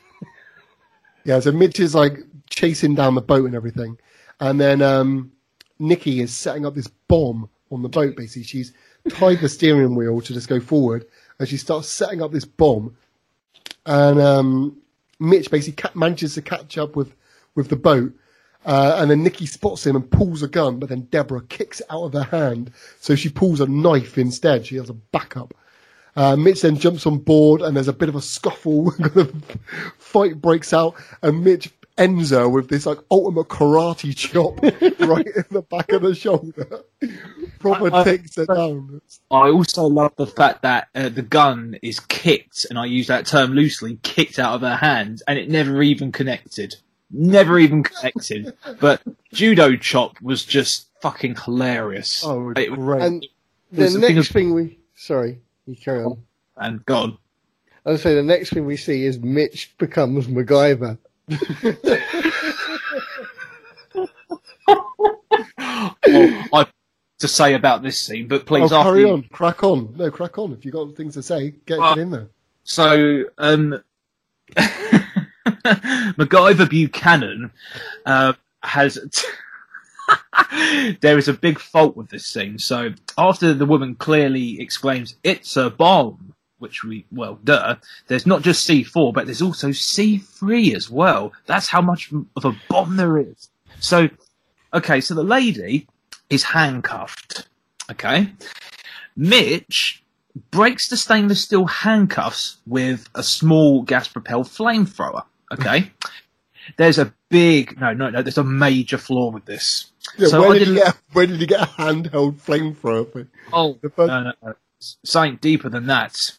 Yeah, so Mitch is like chasing down the boat and everything, and then um, Nikki is setting up this bomb on the boat. Basically, she's tied the steering wheel to just go forward, and she starts setting up this bomb, and um, Mitch basically ca- manages to catch up with with the boat. Uh, and then Nikki spots him and pulls a gun, but then Deborah kicks it out of her hand. So she pulls a knife instead. She has a backup. Uh, Mitch then jumps on board, and there's a bit of a scuffle. kind of fight breaks out, and Mitch ends her with this like ultimate karate chop right in the back of the shoulder. Proper I- I- takes her down. I also love the fact that uh, the gun is kicked, and I use that term loosely, kicked out of her hand, and it never even connected. Never even connected. But judo chop was just fucking hilarious. Oh, It- great! And the the thing next of- thing we sorry, you carry on. and God, I was say the next thing we see is Mitch becomes MacGyver. oh, I to say about this scene, but oh, please after carry you- on, crack on. No, crack on. If you've got things to say, get, get in there. So, um, MacGyver Buchannon uh, has. There is a big fault with this scene. So, after the woman clearly exclaims, It's a bomb, which we, well, duh, there's not just C4, but there's also C3 as well. That's how much of a bomb there is. So, okay, so the lady is handcuffed. Okay. Mitch breaks the stainless steel handcuffs with a small gas propelled flamethrower. Okay. there's a big no no no there's a major flaw with this. Yeah, so where, did you get, where did you get a handheld flamethrower? Oh The first- no no no something deeper than that.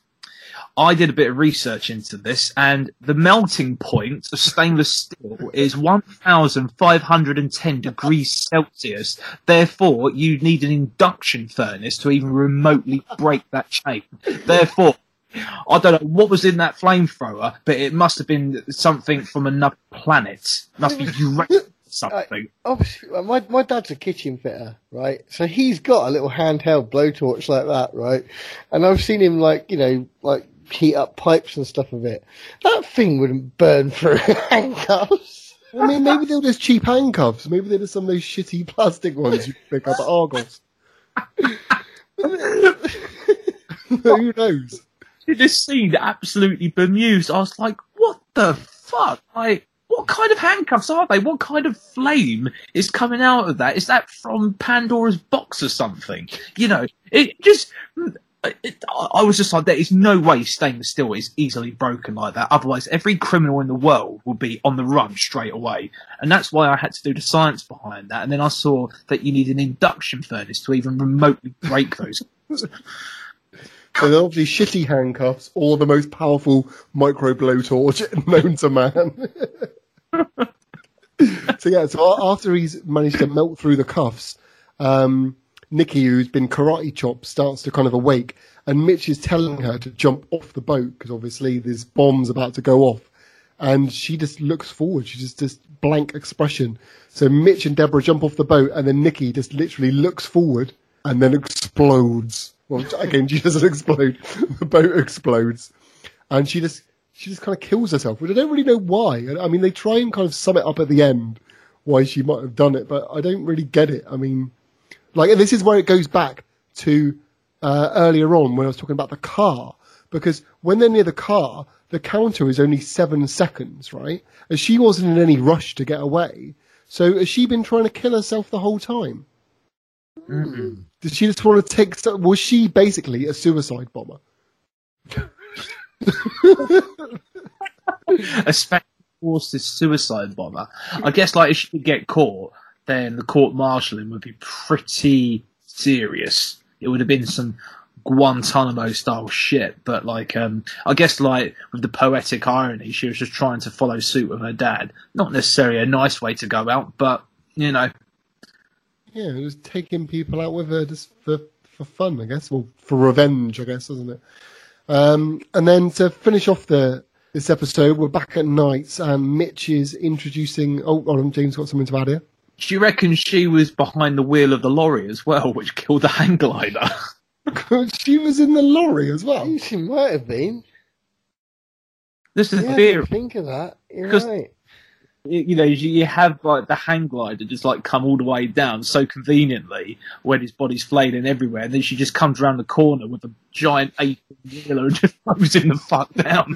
I did a bit of research into this, and the melting point of stainless steel is 1,510 degrees Celsius. Therefore, you'd need an induction furnace to even remotely break that chain. Therefore, I don't know what was in that flamethrower, but it must have been something from another planet. Must be something. Obviously, uh, my my dad's a kitchen fitter, right? So he's got a little handheld blowtorch like that, right? And I've seen him like you know like heat up pipes and stuff with it. That thing wouldn't burn through handcuffs. I mean, maybe they're just cheap handcuffs. Maybe they're just some of those shitty plastic ones you pick up at Argos. Who knows? This scene absolutely bemused. I was like, what the fuck? Like, what kind of handcuffs are they? What kind of flame is coming out of that? Is that from Pandora's box or something? You know, it just. It, I was just like, there is no way stainless steel is easily broken like that. Otherwise, every criminal in the world would be on the run straight away. And that's why I had to do the science behind that. And then I saw that you need an induction furnace to even remotely break those. They're obviously shitty handcuffs or the most powerful micro blowtorch known to man. so yeah, so after he's managed to melt through the cuffs, um, Nikki, who's been karate chopped, starts to kind of awake, and Mitch is telling her to jump off the boat because obviously there's bombs about to go off, and she just looks forward. She just this blank expression. So Mitch and Deborah jump off the boat, and then Nikki just literally looks forward and then explodes. Well, again, she doesn't explode. The boat explodes, and she just she just kind of kills herself. But I don't really know why. I mean, they try and kind of sum it up at the end why she might have done it, but I don't really get it. I mean, like, this is where it goes back to uh, earlier on when I was talking about the car, because when they're near the car, the counter is only seven seconds, right? And she wasn't in any rush to get away. So has she been trying to kill herself the whole time? Mm-mm. Did she just want to take? Was she basically a suicide bomber? a special forces suicide bomber. I guess like if she could get caught, then the court martialing would be pretty serious. It would have been some Guantanamo style shit, but like um I guess like with the poetic irony, she was just trying to follow suit with her dad. Not necessarily a nice way to go out, but you know. Yeah, it was taking people out with her just for for fun, I guess, or for revenge, I guess, isn't it? Um, and then to finish off the this episode, we're back at night, and Mitch is introducing. Oh, hold on, James got something to add here. Do you reckon she was behind the wheel of the lorry as well, which killed the hang glider? she was in the lorry as well. think she might have been. This is Yeah, the I theory. think of that. You're 'Cause- right. You you know, you you have like the hang glider just like come all the way down so conveniently when his body's flailing everywhere, and then she just comes around the corner with a giant eight wheeler and just throws him the fuck down.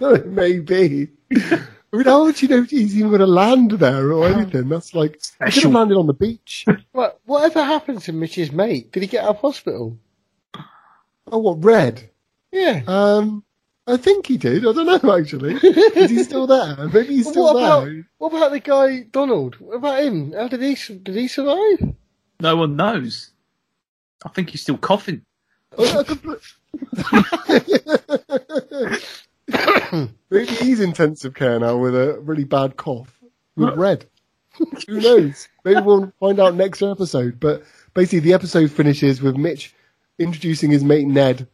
Maybe. I mean, how would you know he's even going to land there or anything? That's like, he could have landed on the beach. What, whatever happened to Mitch's mate? Did he get out of hospital? Oh, what, Red? Yeah. Um, I think he did. I don't know, actually. Is he still there? Maybe he's still what there. what about the guy Donald? What about him? How did he did he survive? no one knows. I think he's still coughing. Oh, I could put- Maybe he's intensive care now with a really bad cough with Red. Who knows? Maybe we'll find out next episode. But basically, the episode finishes with Mitch introducing his mate Ned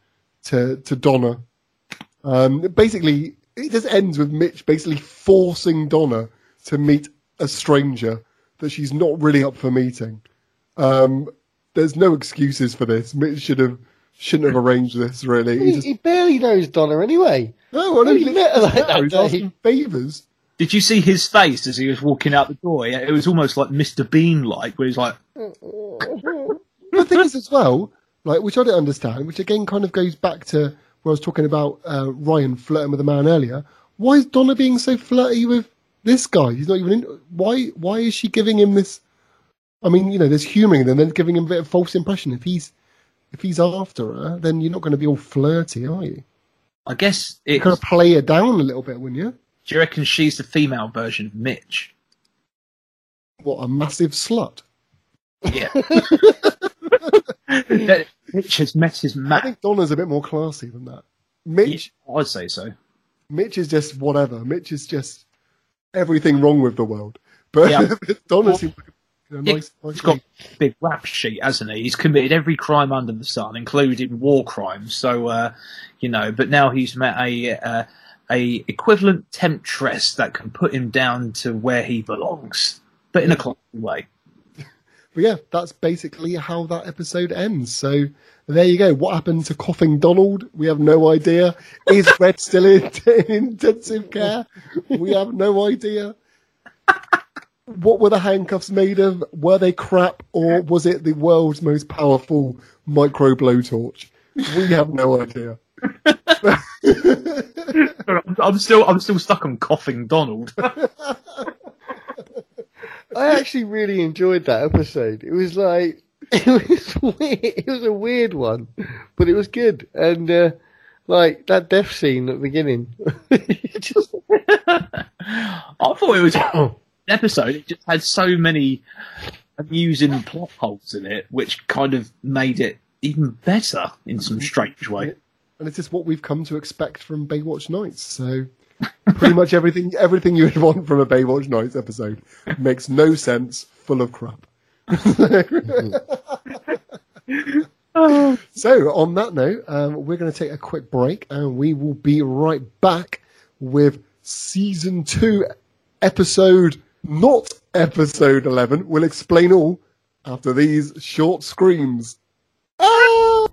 to to Donna. Um, basically, it just ends with Mitch basically forcing Donna to meet a stranger that she's not really up for meeting. Um, there's no excuses for this. Mitch should have shouldn't have arranged this. Really, He, he just he barely knows Donna anyway. no. I don't he met her like that He's day. asking favors. Did you see his face as he was walking out the door? Yeah, It was almost like Mr. Bean like, where he's like, the thing is as well, like which I don't understand, which again kind of goes back to where I was talking about uh, Ryan flirting with a man earlier. Why is Donna being so flirty with this guy? He's not even. In, why? Why is she giving him this? I mean, you know, there's humouring and then giving him a bit of false impression. If he's if he's after her, then you're not going to be all flirty, are you? I guess You're it's, going to play it down a little bit, wouldn't you? do you reckon she's the female version of Mitch? What a massive slut! Yeah. That Mitch has met his I match. think Donna's a bit more classy than that. Mitch, I'd say so. Mitch is just whatever. Mitch is just everything wrong with the world. But Yeah. Donna seems like a yeah, nice, nice He's got a big rap sheet, hasn't he? He's committed every crime under the sun, including war crimes. So, uh, you know, but now he's met a uh, a equivalent temptress that can put him down to where he belongs, but in a classy way. But yeah, that's basically how that episode ends. So there you go. What happened to coughing Donald? We have no idea. Is Red still in, in intensive care? We have no idea. What were the handcuffs made of? Were they crap or was it the world's most powerful micro blowtorch? We have no idea. I'm, I'm still I'm still stuck on coughing Donald. I actually really enjoyed that episode. It was like it was weird. It was a weird one, but it was good. And uh, like that death scene at the beginning, just I thought it was an episode. It just had so many amusing plot holes in it, which kind of made it even better in some strange way. And it's just what we've come to expect from Baywatch Nights. So pretty much everything everything you would want from a Baywatch Nights episode makes no sense, full of crap. so on that note, um, we're going to take a quick break, and we will be right back with season two, episode not episode eleven. We'll explain all after these short screams. Ah!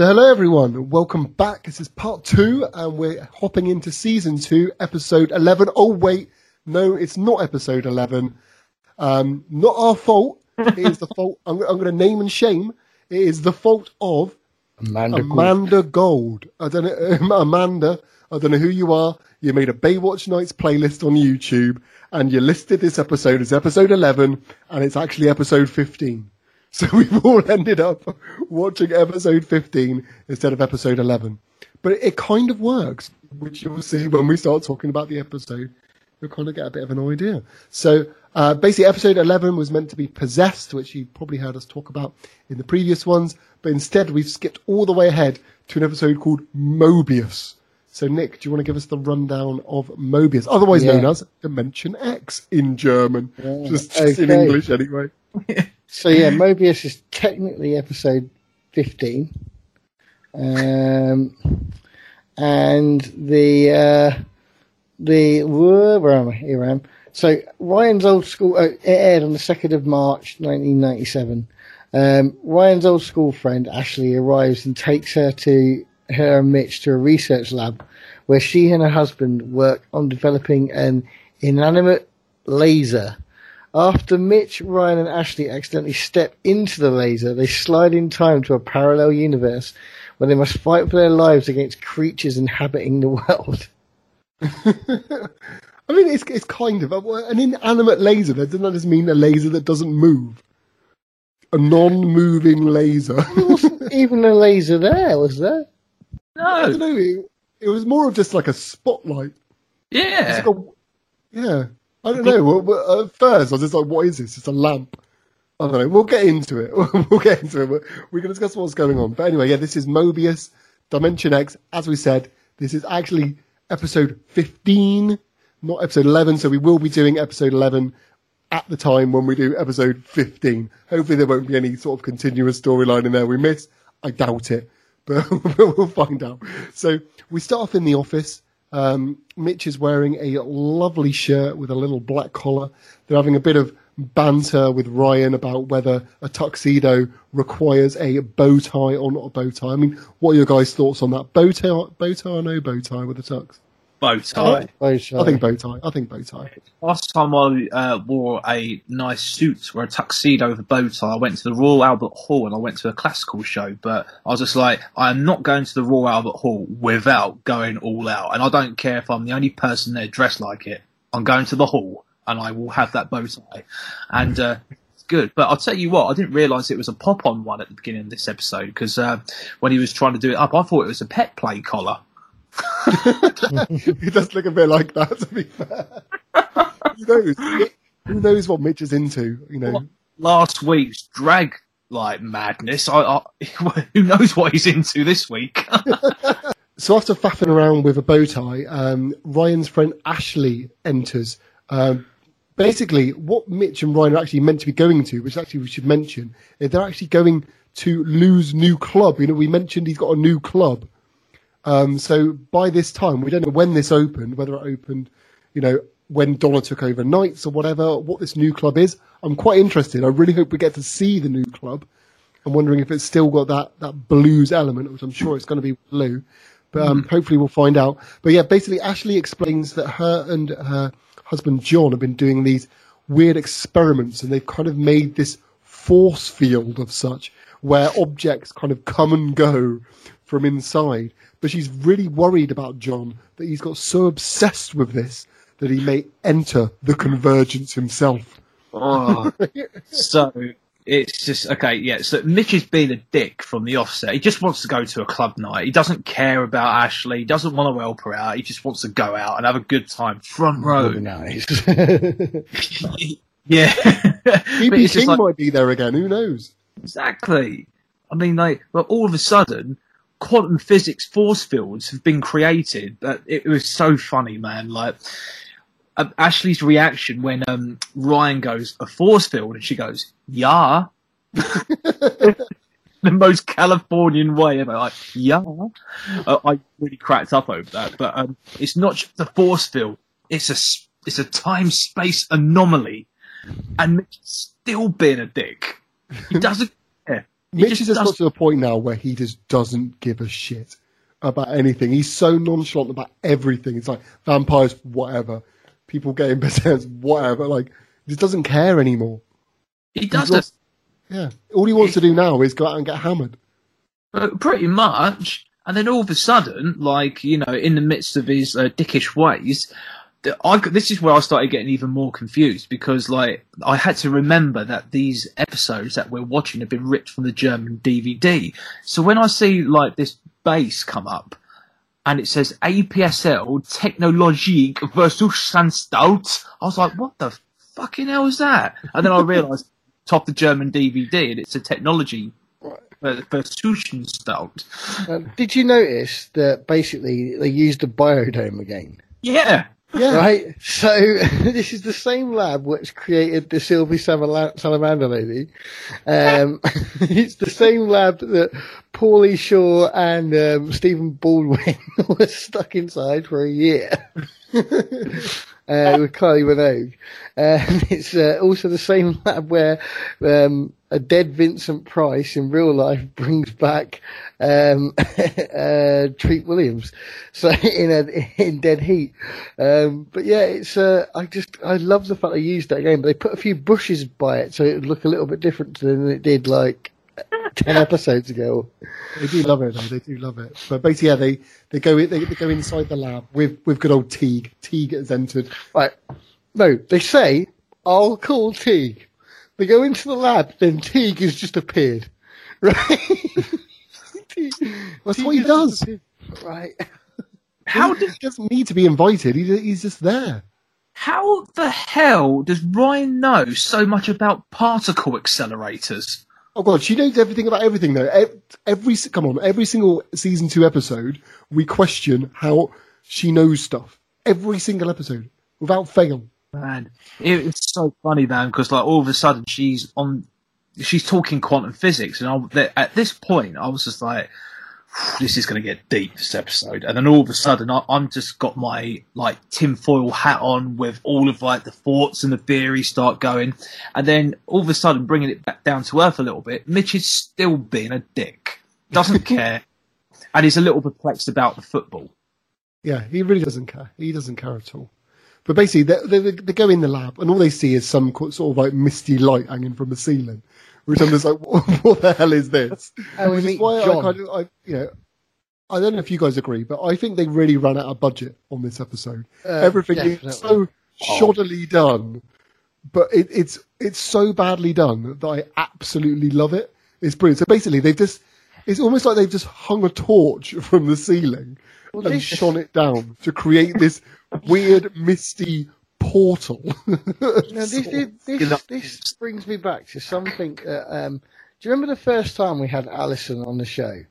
So hello everyone, welcome back. This is part two, and we're hopping into season two, episode 11. Oh, wait, no, it's not episode 11. Um, not our fault. It is the fault, I'm, I'm going to name and shame. It is the fault of Amanda. Amanda Gold. I don't know, Amanda, I don't know who you are. You made a Baywatch Nights playlist on YouTube, and you listed this episode as episode 11, and it's actually episode 15. So we've all ended up watching episode 15 instead of episode 11. But it kind of works, which you'll see when we start talking about the episode. You'll kind of get a bit of an idea. So uh, basically, episode 11 was meant to be Possessed, which you probably heard us talk about in the previous ones. But instead, we've skipped all the way ahead to an episode called Mobius. So, Nick, do you want to give us the rundown of Mobius, otherwise Yeah. known as Dimension X in German? Yeah, Just, just in. English, anyway. So yeah, Mobius is technically episode fifteen, um, and the uh, the where am I? Here I am. So Ryan's old school uh, it aired on the second of March, nineteen ninety seven. Um, Ryan's old school friend Ashley arrives and takes her to her and Mitch to a research lab where she and her husband work on developing an inanimate laser. After Mitch, Ryan, and Ashley accidentally step into the laser, they slide in time to a parallel universe where they must fight for their lives against creatures inhabiting the world. I mean, it's it's kind of an inanimate laser. That doesn't just mean a laser that doesn't move. A non-moving laser. There wasn't even a laser there, was there? I don't No, know. It, it was more of just like a spotlight. It's yeah, like a, yeah. I don't know. At first, I was just like, "What is this? It's a lamp." I don't know. We'll get into it. we'll get into it. Going to discuss what's going on. But anyway, yeah, this is Mobius Dimension X. As we said, this is actually episode 15, not episode 11. So we will be doing episode 11 at the time when we do episode 15. Hopefully, there won't be any sort of continuous storyline in there we miss. I doubt it, but we'll find out. So we start off in the office. Um, Mitch is wearing a lovely shirt with a little black collar. They're having a bit of banter with Ryan about whether a tuxedo requires a bow tie or not a bow tie. I mean, what are your guys' thoughts on that? Bow tie, bow tie or no bow tie with a tux? Bow tie. Both I think bow tie. I think bow tie. Last time I uh, wore a nice suit or a tuxedo with a bow tie, I went to the Royal Albert Hall and I went to a classical show. But I was just like, I am not going to the Royal Albert Hall without going all out. And I don't care if I'm the only person there dressed like it. I'm going to the hall and I will have that bow tie. And uh, it's good. But I'll tell you what, I didn't realise it was a pop on one at the beginning of this episode because uh, when he was trying to do it up, I thought it was a pet play collar. it does look a bit like that, to be fair. who knows? Who knows what Mitch is into? You know, last week's drag like madness. I, I who knows what he's into this week? so after faffing around with a bow tie, um, Ryan's friend Ashley enters. Um, basically, what Mitch and Ryan are actually meant to be going to, which actually we should mention, is they're actually going to Lou's new club. You know, we mentioned he's got a new club. Um, so by this time, we don't know when this opened, whether it opened, you know, when Donna took over Knights or whatever, what this new club is. I'm quite interested. I really hope we get to see the new club. I'm wondering if it's still got that, that blues element, which I'm sure it's going to be blue. But um, hopefully we'll find out. But yeah, basically Ashley explains that her and her husband John have been doing these weird experiments and they've kind of made this force field of such where objects kind of come and go from inside. But she's really worried about John that he's got so obsessed with this that he may enter the convergence himself. Oh, so it's just okay. Yeah, so Mitch is being a dick from the offset. He just wants to go to a club night. He doesn't care about Ashley. He doesn't want to help her out. He just wants to go out and have a good time, front row. Nice. yeah, But BB King like- might be there again. Who knows? Exactly. I mean, like, but all of a sudden, quantum physics force fields have been created. But it was so funny, man. Like uh, Ashley's reaction when um, Ryan goes a force field, and she goes, "Yeah." the most Californian way ever. Like, yeah. Uh, I really cracked up over that. But um, it's not just a force field. It's a it's a time space anomaly, and still being a dick. He doesn't Mitch has just got to the point now where he just doesn't give a shit about anything. He's so nonchalant about everything. It's like vampires, whatever. People getting possessed, whatever. Like, he just doesn't care anymore. He doesn't. lost- Yeah. All he wants to do now is go out and get hammered. Pretty much. And then all of a sudden, like, you know, in the midst of his uh, dickish ways, I, this is where I started getting even more confused because, like, I had to remember that these episodes that we're watching have been ripped from the German DVD. So when I see, like, this base come up and it says APSL Technologique Versuchsanstalt, I was like, what the fucking hell is that? And then I realised, top the German DVD and it's a technology Versuchsanstalt. Uh, did you notice that basically they used the biodome again? Yeah. Yeah. Right, so this is the same lab which created the Sylvie Salama- Salamander lady. Um, it's the same lab that Pauly Shore and um, Stephen Baldwin were stuck inside for a year uh, with Kylie Minogue. Um, it's uh, also the same lab where um, a dead Vincent Price in real life brings back um, uh, Treat Williams. So in a, in Dead Heat. Um, but yeah, it's uh, I just I love the fact they used that game, but they put a few bushes by it so it would look a little bit different than it did like ten episodes ago. They do love it, though. They do love it. But basically, yeah, they, they go they, they go inside the lab with, with good old Teague. Teague has entered. Right? No, they say I'll call Teague. They go into the lab, then Teague has just appeared. Right? Teague- That's Teague what he does. Right. How he did, doesn't need to be invited. He, he's just there. how the hell does Ryan know so much about particle accelerators? Oh god, she knows everything about everything though. Every come on, every single season two episode, we question how she knows stuff. Every single episode, without fail. Man, it's so funny, man, because like all of a sudden she's on, she's talking quantum physics, and I, at this point I was just like, this is going to get deep this episode, and then all of a sudden I, I'm just got my like tinfoil hat on with all of like the thoughts and the theories start going, and then all of a sudden bringing it back down to earth a little bit. Mitch is still being a dick, doesn't care, and he's a little perplexed about the football. Yeah, he really doesn't care. He doesn't care at all. But basically, they, they, they go in the lab, and all they see is some sort of like misty light hanging from the ceiling. Which I'm just like, what, what the hell is this? And we Which is meet why I kind of, I, you know, I don't know if you guys agree, but I think they really ran out of budget on this episode. Uh, Everything definitely. is so shoddily done, but it, it's it's so badly done that I absolutely love it. It's brilliant. So basically, they've just it's almost like they've just hung a torch from the ceiling Well, and this- shone it down to create this weird misty portal. Now, this, this, this, this brings me back to something. That, um, do you remember the first time we had Alison on the show?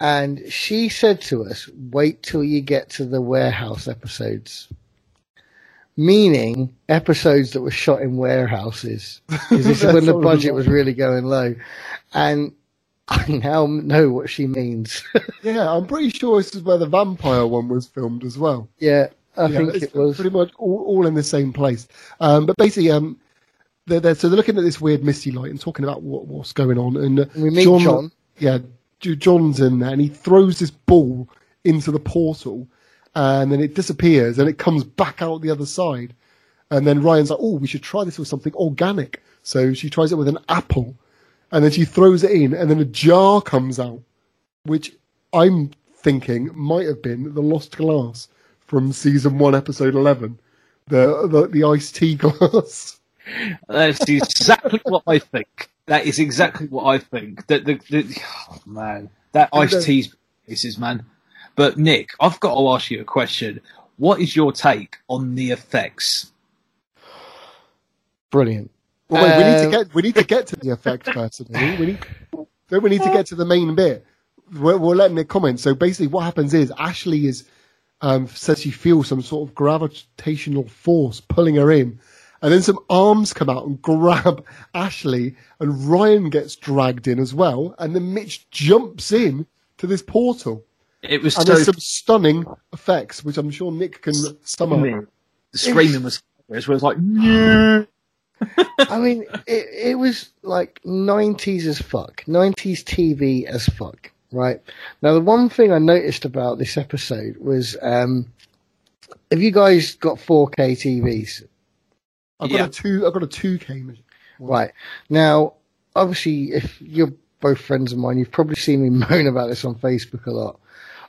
and she said to us, "Wait till you get to the warehouse episodes." Meaning episodes that were shot in warehouses, because this is when the budget was really going low, and I now know what she means. Yeah, I'm pretty sure this is where the vampire one was filmed as well. yeah, I Yeah, think it was. pretty much all, all in the same place. Um, but basically, um, they're, they're, so they're looking at this weird misty light and talking about what, what's going on. And uh, We meet John. Yeah, John's in there, and he throws this ball into the portal, and then it disappears, and it comes back out the other side. And then Ryan's like, "Oh, we should try this with something organic." So she tries it with an apple, and then she throws it in, and then a jar comes out, which I'm thinking might have been the lost glass from season one, episode eleven, the the, the iced tea glass. That's exactly what I think. That is exactly what I think. That the, the oh, man, that iced tea's places, man. But Nick, I've got to ask you a question. What is your take on the effects? Brilliant. Well, wait, we need to Um, get we need to get to the effect first. don't We We need don't we need to get to the main bit. We're, we're letting it comment. So basically, what happens is Ashley is um, says she feels some sort of gravitational force pulling her in, and then some arms come out and grab Ashley, and Ryan gets dragged in as well, and then Mitch jumps in to this portal, It was and so there's some stunning effects, which I'm sure Nick can sum up. the screaming was where it was like, yeah. I mean, it, it was like 90s as fuck. 90s TV as fuck, right? Now, the one thing I noticed about this episode was um, have you guys got 4K TVs? I've got a two. I've got a two K. Right. Now, obviously, if you're both friends of mine, you've probably seen me moan about this on Facebook a lot.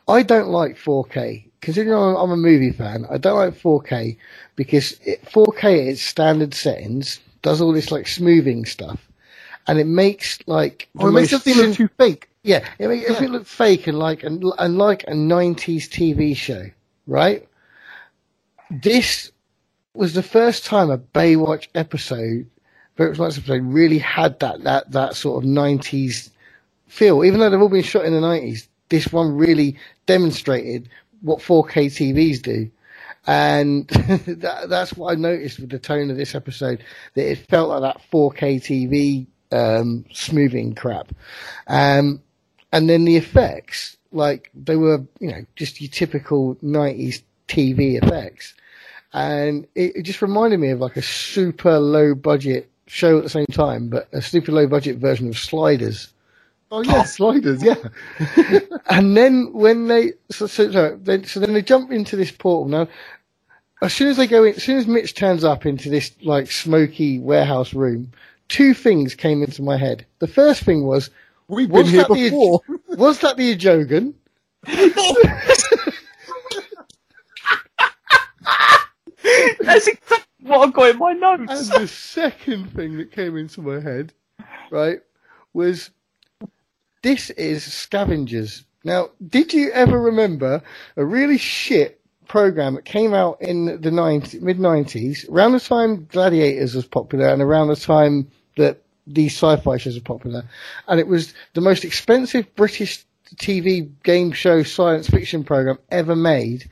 I don't like 4K. Considering I'm I'm a movie fan, I don't like 4K because it, 4K at its standard settings does all this like smoothing stuff, and it makes like Oh, it makes most everything look sim- too fake. Yeah, it makes Yeah. everything look fake and like and, and like a '90s TV show, right? This was the first time a Baywatch episode, Very Nice episode, really had that that that sort of '90s feel. Even though they've all been shot in the '90s, this one really demonstrated what 4K TVs do. And that, that's what I noticed with the tone of this episode, that it felt like that 4K TV um, smoothing crap. Um, and then the effects, like they were, you know, just your typical 90s TV effects. And it, it just reminded me of like a super low budget show at the same time, but a super low budget version of Sliders. Oh yeah, sliders. Yeah. And then when they so so, so, then, so then they jump into this portal. Now, as soon as they go in, as soon as Mitch turns up into this like smoky warehouse room, two things came into my head. The first thing was, We've been was here that the before. was that the Ajogan? That's exactly what I've got in my notes. And the second thing that came into my head, right, was this is Scavengers. Now, did you ever remember a really shit program that came out in the 90, mid 90s, around the time Gladiators was popular and around the time that these sci-fi shows are popular, and it was the most expensive British TV game show science fiction program ever made,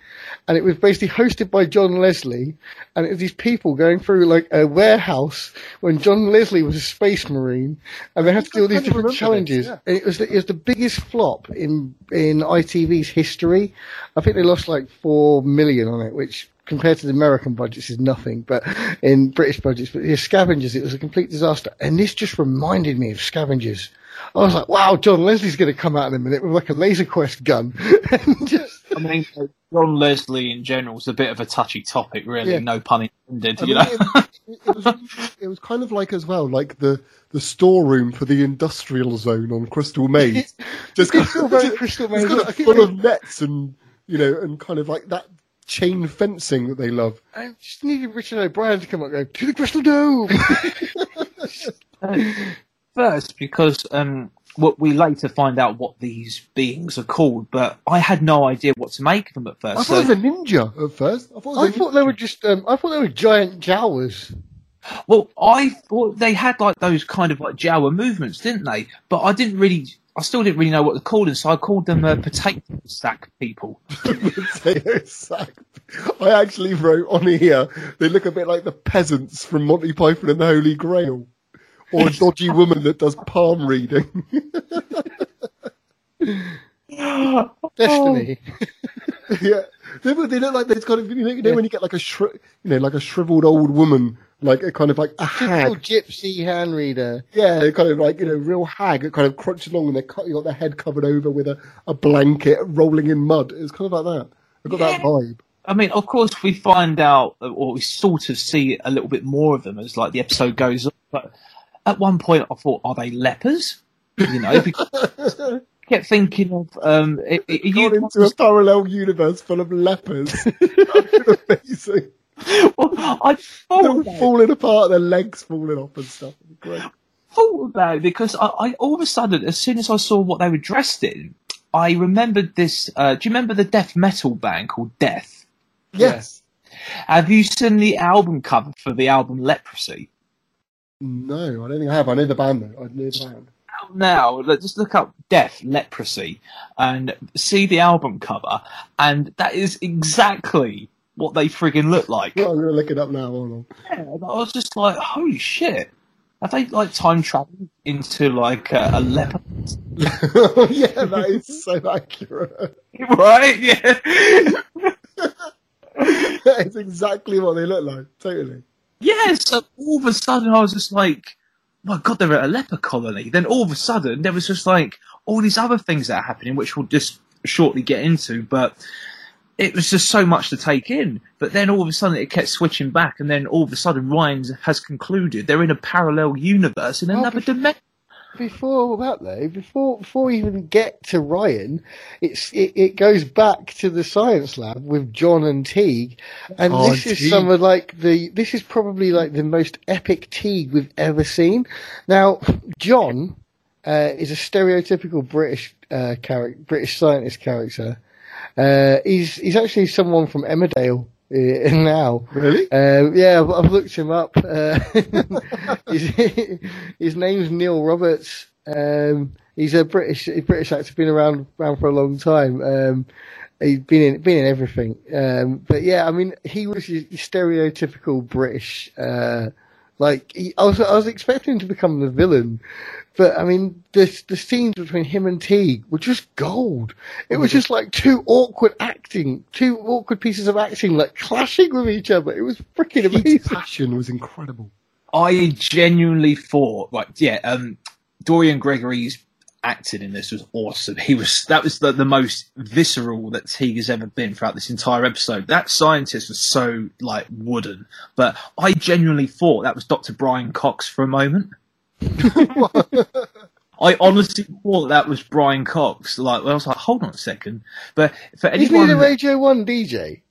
and it was basically hosted by John Leslie, and it was these people going through like a warehouse when John Leslie was a space marine, and they had to do all these different challenges. this, And it was the, it was the biggest flop in in ITV's history. I think they lost like four million on it, which compared to the American budgets is nothing, but in British budgets, but yeah, Scavengers, it was a complete disaster. And this just reminded me of Scavengers. I was like, wow, John Leslie's going to come out in a minute with like a laser quest gun. and just, I mean, John Leslie in general is a bit of a touchy topic, really. Yeah. No pun intended. I You mean, know, it, it, was, it was kind of like as well, like the the storeroom for the industrial zone on Crystal Maze. Just It's still very Crystal Maze. kind I of keep full of nets and you know, and kind of like that chain fencing that they love. I just needed Richard O'Brien to come up and go, to the Crystal Dome! first because um, what we later find out what these beings are called, but I had no idea what to make of them at first. I first. thought it So, was a ninja at first. I thought, it was I a thought they were just, um, I thought they were giant Jawas. well, I thought they had like those kind of like Jawa movements, didn't they? But I didn't really. I still didn't really know what to call them, so I called them uh, potato sack people. Potato sack. I actually wrote on here, they look a bit like the peasants from Monty Python and the Holy Grail. Or a dodgy woman that does palm reading. Destiny. yeah. They, look- they look like they've got, you know, you know when you get like a, shri- you know, like a shriveled old woman, like a kind of like a Typical hag. gypsy hand reader. Yeah, they're kind of like, you know, real hag that kind of crunch along and they're cut, you got their head covered over with a, a blanket rolling in mud. It's kind of like that. I've got that vibe. I mean, of course, we find out, uh, or we sort of see a little bit more of them as like the episode goes on. But at one point, I thought, are they lepers? You know, because I kept thinking of um, i- i- Gone you, into a parallel universe full of lepers. That's amazing. Well, I thought falling apart, their legs falling off and stuff. Great. thought about it because I, I all of a sudden, as soon as I saw what they were dressed in, I remembered this. Uh, do you remember the death metal band called Death? Yes. Have you seen the album cover for the album Leprosy? No, I don't think I have. I know the band though. I know the band. now, just look up Death Leprosy and see the album cover, and that is exactly what they friggin' look like. Well, I'm to look it up now. Hold on. Yeah, I was just like, holy shit. Have they like time traveled into like a, a leper? yeah, that is so accurate. right? Yeah. that is exactly what they look like. Totally. yeah, so all of a sudden I was just like, my god, they're at a leper colony. Then all of a sudden there was just like all these other things that are happening, which we'll just shortly get into, but it was just so much to take in. But then all of a sudden it kept switching back, and then all of a sudden Ryan has concluded they're in a parallel universe in Oh, another bef- dimension. Before that though, before before we even get to Ryan, it's it, it goes back to the science lab with John and Teague, and Oh, this is some of like the this is probably like the most epic Teague we've ever seen. Now, John uh, is a stereotypical British uh, character, British scientist character. Uh, he's he's actually someone from Emmerdale uh, now. Really? Um, yeah, I've, I've looked him up. Uh, his, his name's Neil Roberts. Um, he's a British a British actor, been around around for a long time. Um, he's been in been in everything. Um, but yeah, I mean, he was your stereotypical British. Uh, like he, I was, I was expecting him to become the villain, but I mean, the the scenes between him and Teague were just gold. It was just like two awkward acting, two awkward pieces of acting, like clashing with each other. It was freaking amazing. passion was incredible. I genuinely thought, like, yeah, um, Dorian Gregory's acting in this was awesome. He was that was the, the most visceral that Teague has ever been throughout this entire episode. That scientist was so like wooden, but I genuinely thought that was Dr. Brian Cox for a moment. I honestly thought that was Brian Cox. Like, well I was like, hold on a second. But for Isn't he anyone, the Radio One DJ?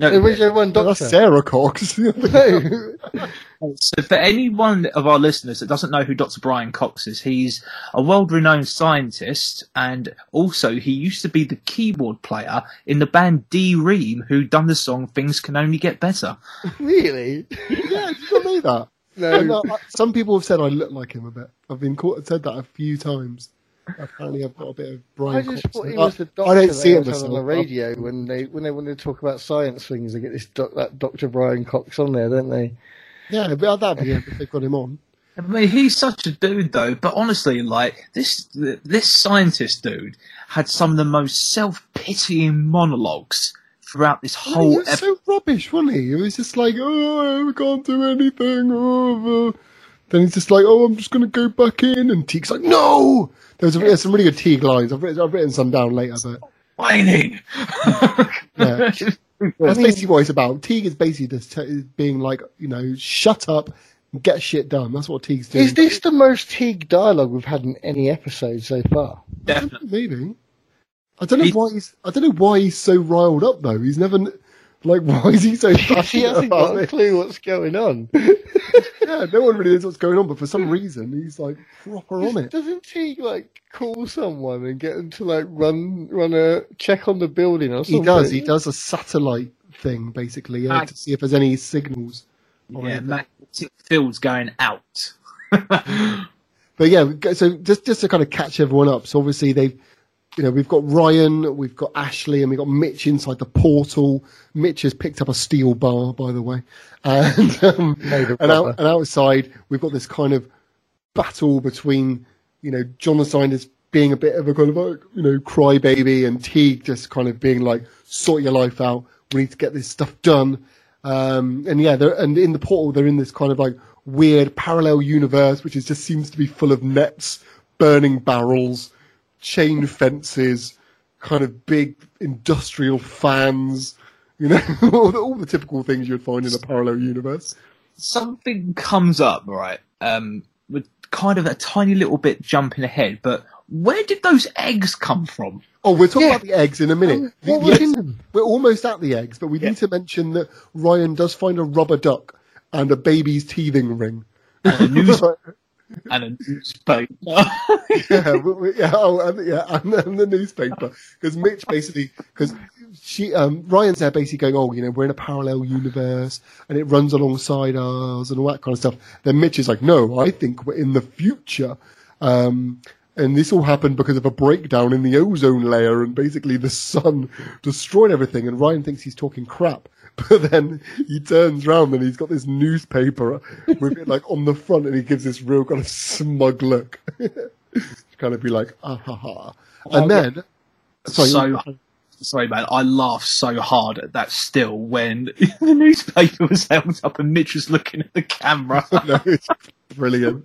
No, The Radio One That's Doctor. Sara Cox. No. So for anyone of our listeners that doesn't know who Dr. Brian Cox is, he's a world-renowned scientist and also he used to be the keyboard player in the band D Ream who done the song Things Can Only Get Better. really? yeah, did you not know that? No. And, uh, some people have said I look like him a bit. I've been caught, said that a few times. Apparently, I've got a bit of I just Cox. thought he I- was the doctor I don't see they it on the radio when they when they wanted to talk about science things. They get this doc, that Doctor Brian Cox on there, don't they? Yeah, but that'd be it if they've got him on. I mean, he's such a dude though, but honestly, like, this, this scientist dude had some of the most self-pitying monologues throughout this he whole was episode. so rubbish, wasn't he? It was just like, oh, I can't do anything. Oh, uh. Then he's just like, oh, I'm just going to go back in. And Teague's like, no! There's, there's some really good Teague lines. I've written, I've written some down later, but Whining! Yeah. that's basically what it's about. Teague is basically just t- being like, you know, shut up and get shit done. That's what Teague's doing. Is this the most Teague dialogue we've had in any episode so far? Definitely. Maybe. I don't know He- why he's. I don't know why he's so riled up though. He's never like. Why is he so he hasn't about got a clue what's going on. Yeah, no one really knows what's going on, but for some reason he's like proper on it. Doesn't he like call someone and get them to like run run a check on the building or something? He does. He does a satellite thing basically yeah, Ah. to see if there's any signals. Yeah, magnetic fields going out. But but yeah, so just just to kind of catch everyone up. So obviously they've, you know, we've got Ryan, we've got Ashley, and we've got Mitch inside the portal. Mitch has picked up a steel bar, by the way, and um, and, out, and outside we've got this kind of battle between, you know, John Assigners being a bit of a kind of like, you know, crybaby, and Teague just kind of being like, sort your life out. We need to get this stuff done. Um, and yeah, they're, and in the portal, they're in this kind of like weird parallel universe, which is just seems to be full of nets, burning barrels, chain fences, kind of big industrial fans, you know, all, the, all the typical things you'd find in a parallel universe. something comes up, right? Um, with kind of a tiny little bit jumping ahead, but where did those eggs come from? Oh, we'll talk Yeah. about the eggs in a minute. Um, what the was in them? We're almost at the eggs, but we need to mention that Ryan does find a rubber duck and a baby's teething ring. A news- and a newspaper. yeah, yeah, oh, and, yeah, and, and the newspaper because Mitch basically because she um, Ryan's there basically going, oh, you know, we're in a parallel universe and it runs alongside ours and all that kind of stuff. Then Mitch is like, no, I think we're in the future. Um, and this all happened because of a breakdown in the ozone layer, and basically the sun destroyed everything. And Ryan thinks he's talking crap, but then he turns round and he's got this newspaper with it like on the front, and he gives this real kind of smug look, kind of be like, ah ha ha. And Oh, then, sorry, so sorry, man. I laughed so hard at that still when the newspaper was held up and Mitch was looking at the camera. no, it's brilliant.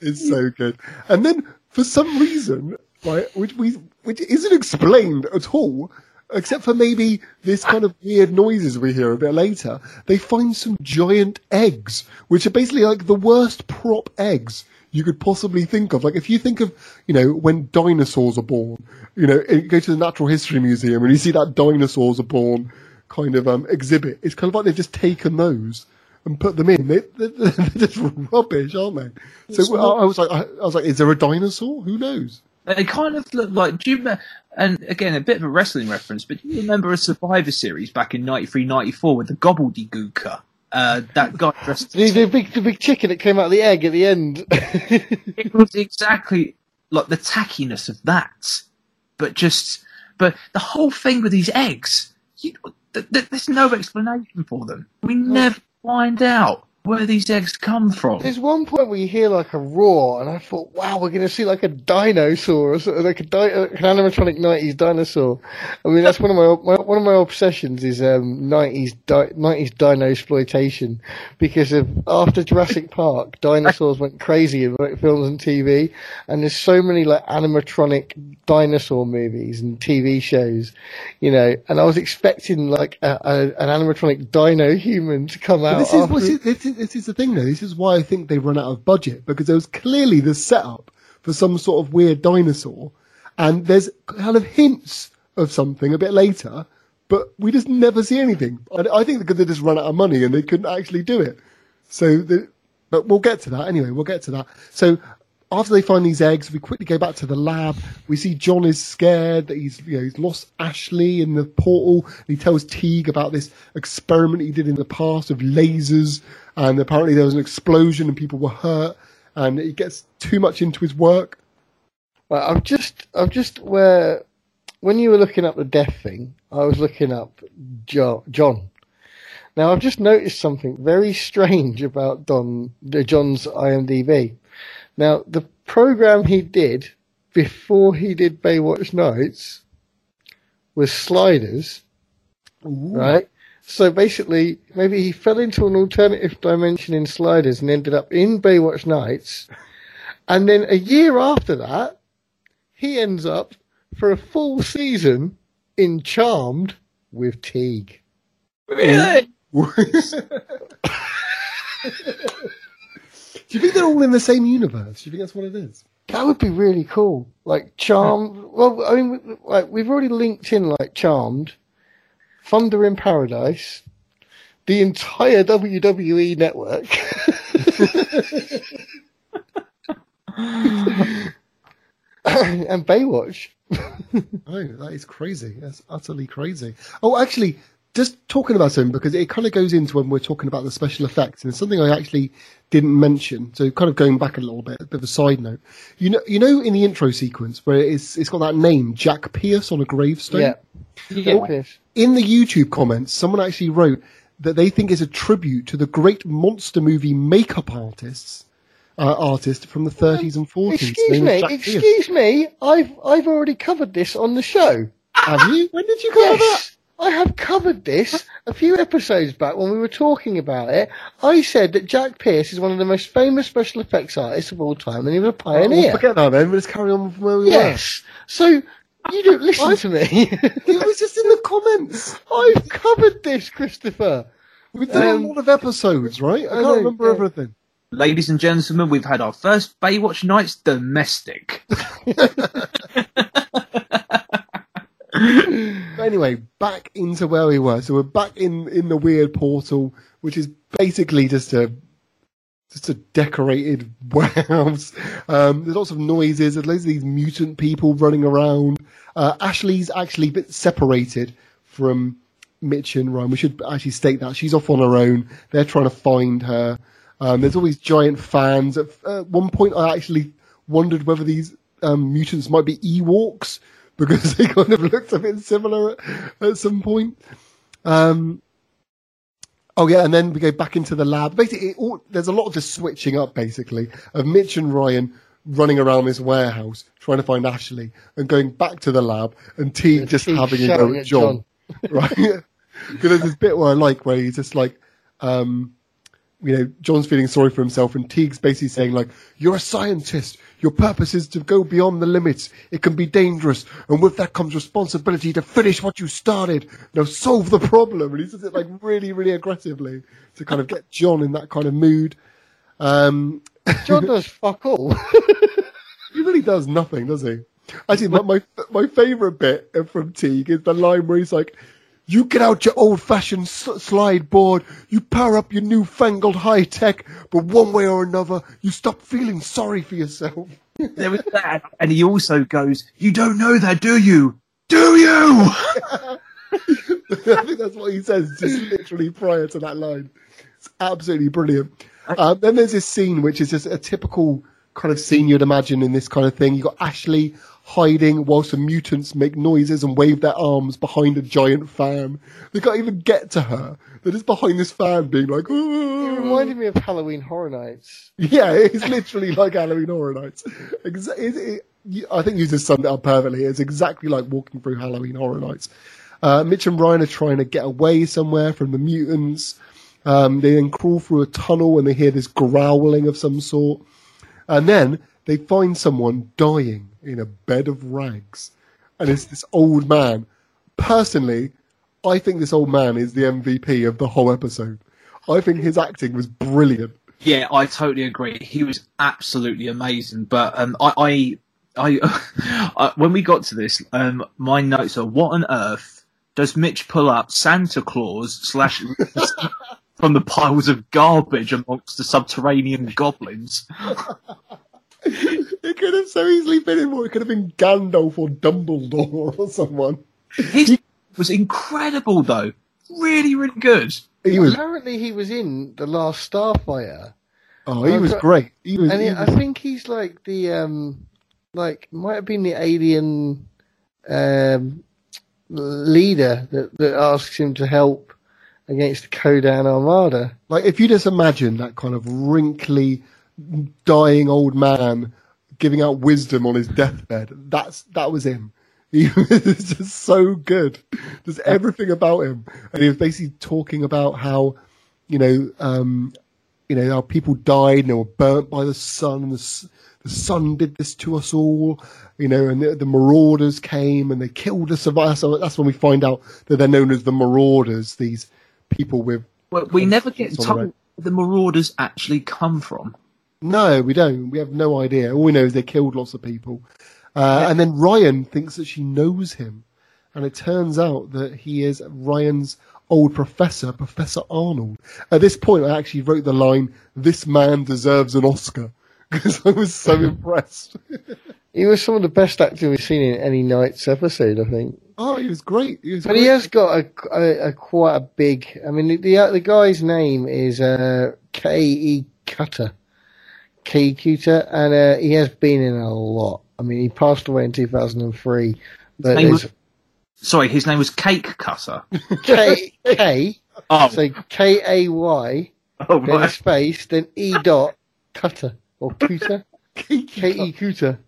It's so good. And then for some reason, right, which we which isn't explained at all, except for maybe this kind of weird noises we hear a bit later, they find some giant eggs, which are basically like the worst prop eggs you could possibly think of. Like if you think of, you know, when dinosaurs are born, you know, go to the Natural History Museum and you see that dinosaurs are born kind of um, exhibit, it's kind of like they've just taken those and put them in. They, they're just rubbish, aren't they? So I, I was like, I, I was like, is there a dinosaur? Who knows? They kind of look like. Do you? And again, a bit of a wrestling reference, but do you remember a Survivor series back in 93, 94 with the Gobbledy Gooker? Uh, that guy dressed. The, the big, the big chicken that came out of the egg at the end. it was exactly like the tackiness of that, but just, but the whole thing with these eggs, you, th- th- there's no explanation for them. We never find out where these eggs come from. There's one point where you hear like a roar, and I thought, wow, we're going to see like a dinosaur, or sort of like a di- an animatronic '90s dinosaur. I mean, that's one of my, my one of my obsessions is um, '90s di- '90s dino exploitation, because of after Jurassic Park, dinosaurs went crazy in like, films and TV, and there's so many like animatronic dinosaur movies and TV shows, you know. And I was expecting like a, a, an animatronic dino human to come out. this is, after- this, is, this, is, this is the thing though. This is why I think they run out of budget because there was clearly the setup for some sort of weird dinosaur and there's kind of hints of something a bit later, but we just never see anything. I, I think because they just run out of money and they couldn't actually do it. So, the, but we'll get to that anyway. We'll get to that. So after they find these eggs, we quickly go back to the lab. We see John is scared that he's, you know, he's lost Ashley in the portal. He tells Teague about this experiment he did in the past of lasers. And apparently there was an explosion and people were hurt. And he gets too much into his work. Well, I'm just, I'm just where, when you were looking up the death thing, I was looking up jo- John. Now I've just noticed something very strange about Don, John's IMDb. Now the program he did before he did Baywatch Nights was Sliders, right? So basically, maybe he fell into an alternative dimension in Sliders and ended up in Baywatch Nights. And then a year after that, he ends up for a full season in Charmed with Teague. Really? Do you think they're all in the same universe? Do you think that's what it is? That would be really cool. Like Charmed. Well, I mean, like we've already linked in like Charmed, Thunder in Paradise, the entire WWE network. and Baywatch. Oh, that is crazy. That's utterly crazy. Oh, actually, just talking about something because it kind of goes into when we're talking about the special effects, and it's something I actually didn't mention. So, kind of going back a little bit, a bit of a side note. You know, you know, in the intro sequence where it's it's got that name Jack Pierce on a gravestone. Yeah. You get Pierce. In the YouTube comments, someone actually wrote that they think it's a tribute to the great monster movie makeup artists. Uh, artist from the 30s and 40s. Excuse me, Jack Pierce. excuse me. I've I've already covered this on the show. Have you? When did you cover that? Yes, I have covered this a few episodes back when we were talking about it. I said that Jack Pierce is one of the most famous special effects artists of all time, and he was a We'll pioneer. forget that then. We'll just carry on from where we yes. So you don't listen to me. It was just in the comments. I've covered this, Christopher. We've done Um, a lot of episodes, right? I I can't know, remember yeah. everything. Ladies and gentlemen, we've had our first Baywatch nights domestic. Anyway, back into where we were. So we're back in, in the weird portal, which is basically just a just a decorated warehouse. Um, there's lots of noises. There's loads of these mutant people running around. Uh, Ashley's actually a bit separated from Mitch and Ryan. We should actually state that she's off on her own. They're trying to find her. Um, there's all these giant fans. At uh, one point, I actually wondered whether these um, mutants might be Ewoks because they kind of looked a bit similar at, at some point. Um, oh yeah, and then we go back into the lab. Basically, it all, there's a lot of just switching up, basically, of Mitch and Ryan running around this warehouse trying to find Ashley, and going back to the lab, and Teague just having a go at at John, right? Because there's this bit where I like where he's just like. Um, you know, John's feeling sorry for himself, and Teague's basically saying like, "You're a scientist. Your purpose is to go beyond the limits. It can be dangerous, and with that comes responsibility to finish what you started. Now solve the problem." And he says it like really, really aggressively to kind of get John in that kind of mood. Um, John does fuck all. he really does nothing, does he? Actually, my my, my favourite bit from Teague is the line where he's like, "You get out your old-fashioned slide board, you power up your newfangled high tech, but one way or another, you stop feeling sorry for yourself." There was that. And he also goes, You don't know that, do you? Do you? I think that's what he says, just literally prior to that line. It's absolutely brilliant. Um, then there's this scene which is just a typical kind of scene you'd imagine in this kind of thing. You've got Ashley hiding whilst the mutants make noises and wave their arms behind a giant fan. They can't even get to her. They're just behind this fan being like, It "Oh." reminded me of Halloween Horror Nights. Yeah, it's literally like Halloween Horror Nights. It, it, I think you just summed it up perfectly. It's exactly like walking through Halloween Horror Nights. Uh, Mitch and Ryan are trying to get away somewhere from the mutants. Um, they then crawl through a tunnel and they hear this growling of some sort. And then they find someone dying in a bed of rags. And it's this old man. Personally, I think this old man is the MVP of the whole episode. I think his acting was brilliant. Yeah, I totally agree. He was absolutely amazing. But um, I, I, I, I, when we got to this, um, my notes are: What on earth does Mitch pull up Santa Claus slash from the piles of garbage amongst the subterranean goblins? It could have so easily been him, or it could have been Gandalf or Dumbledore or someone. His was incredible, though. Really, really good. He was, Apparently, he was in the Last Starfighter, oh, he was great. He was, and he he, I think he's like the um, like might have been the alien um leader that that asks him to help against the Kodan Armada. like if you just imagine that kind of wrinkly, dying old man giving out wisdom on his deathbed. That's that was him. He was just so good. There's everything about him, and he was basically talking about how, you know, um, you know, how people died and they were burnt by the sun. The, the sun did this to us all, you know, and the, the marauders came and they killed the survivors. So that's when we find out that they're known as the marauders. These people with Well, we never get told where the Marauders actually come from. No, we don't. We have no idea. All we know is they killed lots of people. Uh, and then Ryan thinks that she knows him. And it turns out that he is Ryan's old professor, Professor Arnold. At this point, I actually wrote the line, this man deserves an Oscar. because I was so impressed. He was some of the best actor we've seen in any night's episode, I think. Oh, he was great. He was But great. he has got a, a, a quite a big. I mean, the the, the guy's name is uh, K E Cutter, K E Cutter, and uh, he has been in a lot. I mean, he passed away in 2003. But name was- Sorry, his name was Cake Cutter. K K, Oh, so K A Y, oh then right. space, then E dot Cutter or Cutter, K E Cutter.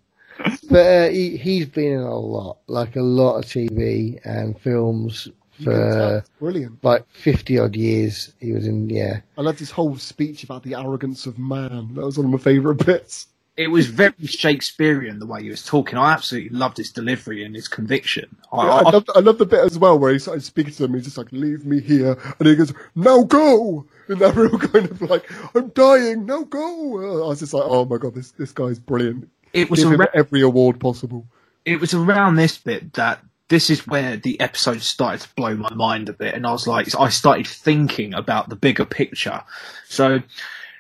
But uh, he he's been in a lot, like a lot of TV and films You can tell. For uh, brilliant. like 50 odd years. He was in, yeah. I loved his whole speech about the arrogance of man. That was one of my favourite bits. It was very Shakespearean the way he was talking. I absolutely loved his delivery and his conviction. I, I, I, love, I love the bit as well where he started speaking to them. He's just like, "Leave me here," and he goes, "Now go!" And that real kind of like, "I'm dying, now go!" I was just like, "Oh my god, this this guy's brilliant." it was Give him around, every award possible. it was around this bit that this is where the episode started to blow my mind a bit, and I was like, I started thinking about the bigger picture. So,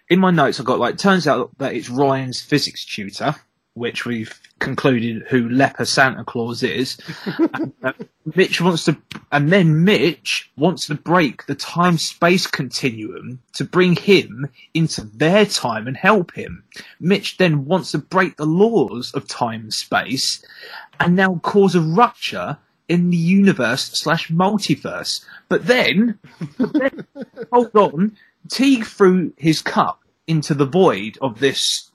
in my notes, I got like, turns out that it's Ryan's physics tutor, which we've concluded who Leper Santa Claus is. and, uh, Mitch wants to, and then Mitch wants to break the time space continuum to bring him into their time and help him. Mitch then wants to break the laws of time and space and now cause a rupture in the universe slash multiverse. But then, but then hold on, Teague threw his cup into the void of this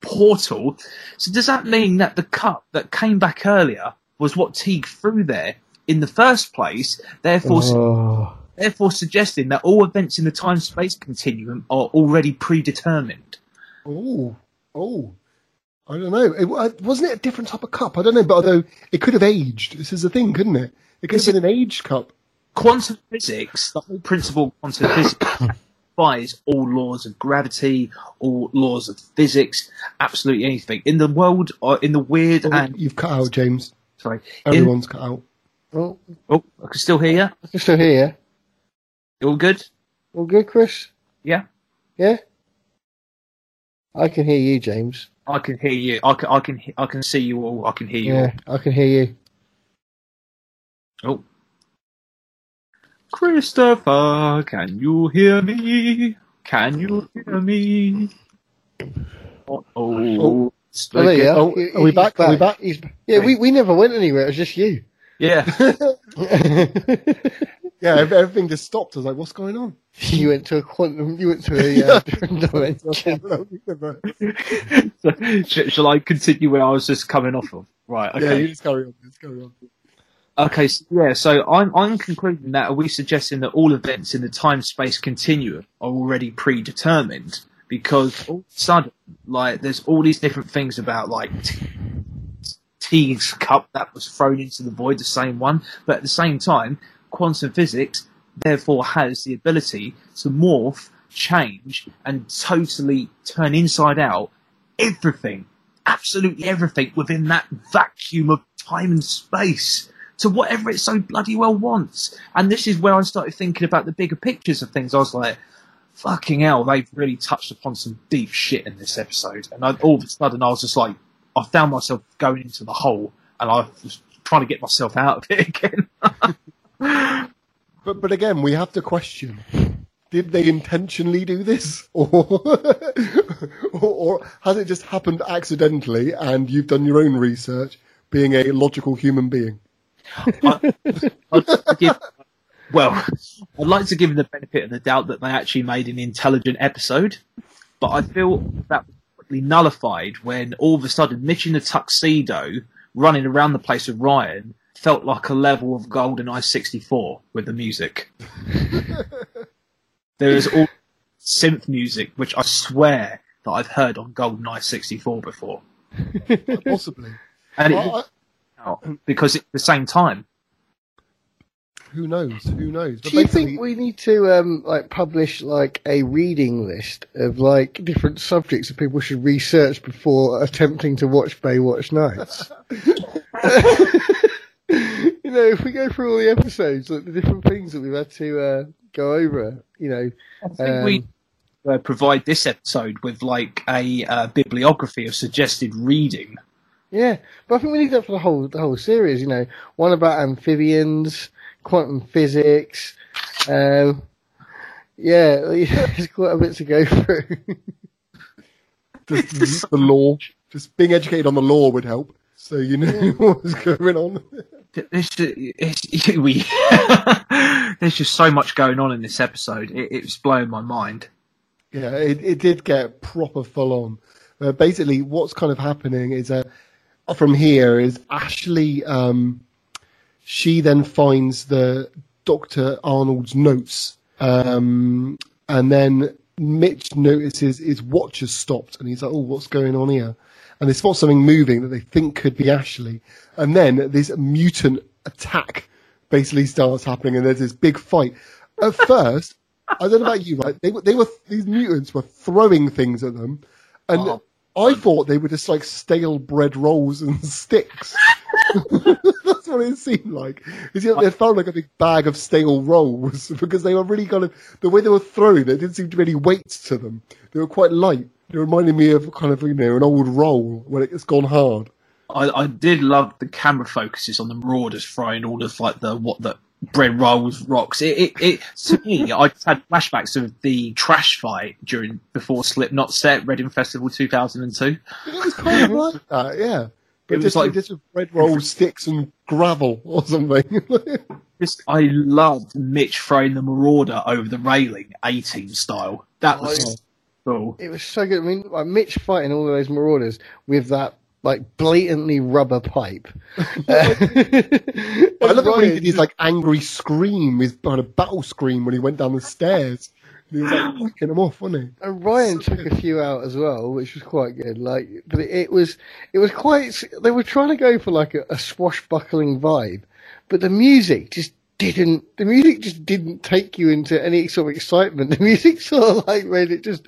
portal. So does that mean that the cup that came back earlier was what Teague threw there in the first place? Therefore, Oh. therefore suggesting that all events in the time space continuum are already predetermined. Oh, oh, I don't know. It, uh, wasn't it a different type of cup? I don't know, but although it could have aged. This is the thing, couldn't it? It could have been an aged cup. quantum physics, the whole principle of quantum physics defies all laws of gravity, all laws of physics, absolutely anything. In the world, or in the weird Oh, and You've cut out, James. sorry, in, Everyone's cut out. Well, oh, I can still hear you. I can still hear you. You all good? All good, Chris? Yeah, Yeah? I can hear you, James. I can hear you. I can, I can, I can see you all. I can hear you Yeah, I can hear you. Oh, Christopher, can you hear me? Can you hear me? Oh, Oh. Oh, there you are. Oh, are we he's back? Are we back? He's, yeah, we, we never went anywhere. It was just you. yeah. Yeah, everything just stopped. I was like, what's going on? you went to a quantum. You went to a uh, different dimension. Sh- shall I continue where I was just coming off of? Right. Yeah, Okay. you just carry on. Just carry on. Okay. So, yeah. So I'm I'm concluding that are we suggesting that all events in the time space continuum are already predetermined because all of a sudden, like, there's all these different things about like T- Teague's cup that was thrown into the void, the same one, but at the same time, quantum physics therefore has the ability to morph, change, and totally turn inside out everything, absolutely everything within that vacuum of time and space to whatever it so bloody well wants. And this is where I started thinking about the bigger pictures of things. I was like, fucking hell, they've really touched upon some deep shit in this episode. And I, all of a sudden, I was just like, I found myself going into the hole, and I was trying to get myself out of it again. But but again, we have to question: Did they intentionally do this, or or, or has it just happened accidentally? And you've done your own research, being a logical human being. I, give, well, I'd like to give them the benefit of the doubt that they actually made an intelligent episode, but I feel that was quickly nullified when all of a sudden Mitch in a tuxedo running around the place with Ryan felt like a level of GoldenEye 64 with the music. there is all synth music, which I swear that I've heard on GoldenEye 64 before. Possibly. And I- it I- because it's the same time. who knows? Who knows? But Do you basically- think we need to um, like publish like a reading list of like different subjects that people should research before attempting to watch Baywatch Nights? you know, if we go through all the episodes, like the different things that we've had to uh, go over, you know, I think Um, we. uh, provide this episode with like a uh, bibliography of suggested reading. Yeah, but I think we need that for the whole the whole series. You know, one about amphibians, quantum physics. Um, yeah, there's quite a bit to go through. Just the law. Just being educated on the law would help. So you know what was going on. It's, we, there's just so much going on in this episode. It, it's blowing my mind. Yeah, it, it did get proper full on. Uh, basically, what's kind of happening is uh, from here is Ashley. Um, she then finds the Doctor Arnold's notes, um, and then Mitch notices his watch has stopped, and he's like, "Oh, what's going on here?" And they spot something moving that they think could be Ashley, and then this mutant attack basically starts happening, and there's this big fight. At first, I don't know about you, right? They were, they were these mutants were throwing things at them, and Oh. I thought they were just like stale bread rolls and sticks. That's what it seemed like. It, they felt like a big bag of stale rolls because they were really kind of the way they were throwing. There didn't seem to be any weight to them. They were quite light. They reminded me of kind of you know an old roll when it's gone hard. I, I did love the camera focuses on the Marauders throwing all of like the what the bread rolls, rocks. It, it, it to me, I just had flashbacks of the trash fight during before Slipknot set Reading Festival 2002. It was kind of like that, yeah. But It was just like- like just with bread rolls, sticks, and gravel or something. Just I loved Mitch throwing the Marauder over the railing, A team style. That was oh, it was so good. I mean, like Mitch fighting all of those marauders with that like blatantly rubber pipe. I love it when he did his like angry scream, his kind of battle scream when he went down the stairs. And he was like whacking them off, wasn't he? And Ryan took a few out as well, which was quite good. Like, but it, it was, it was quite. They were trying to go for like a, a swashbuckling vibe, but the music just didn't. The music just didn't take you into any sort of excitement. The music sort of like made it just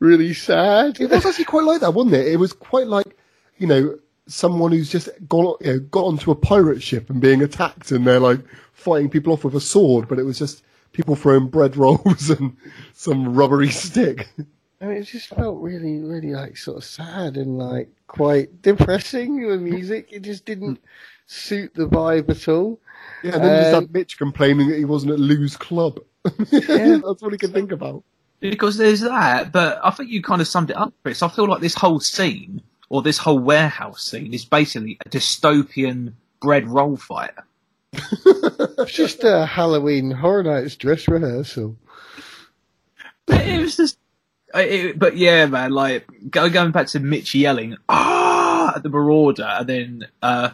really sad. It was actually quite like that, wasn't it? It was quite like, you know, someone who's just gone, you know, got onto a pirate ship and being attacked, and they're like fighting people off with a sword, but it was just people throwing bread rolls and some rubbery stick. I mean, it just felt really, really like sort of sad and like quite depressing. The music, it just didn't suit the vibe at all. Yeah, and then you just Um, had Mitch complaining that he wasn't at Lou's club. That's what he could think about. Because there's that, but I think you kind of summed it up, Chris. I feel like this whole scene, or this whole warehouse scene, is basically a dystopian bread roll fight. It's just a Halloween Horror Nights dress rehearsal. it was just, it, but yeah, man, like going back to Mitch yelling ah at the Marauder, and then, uh,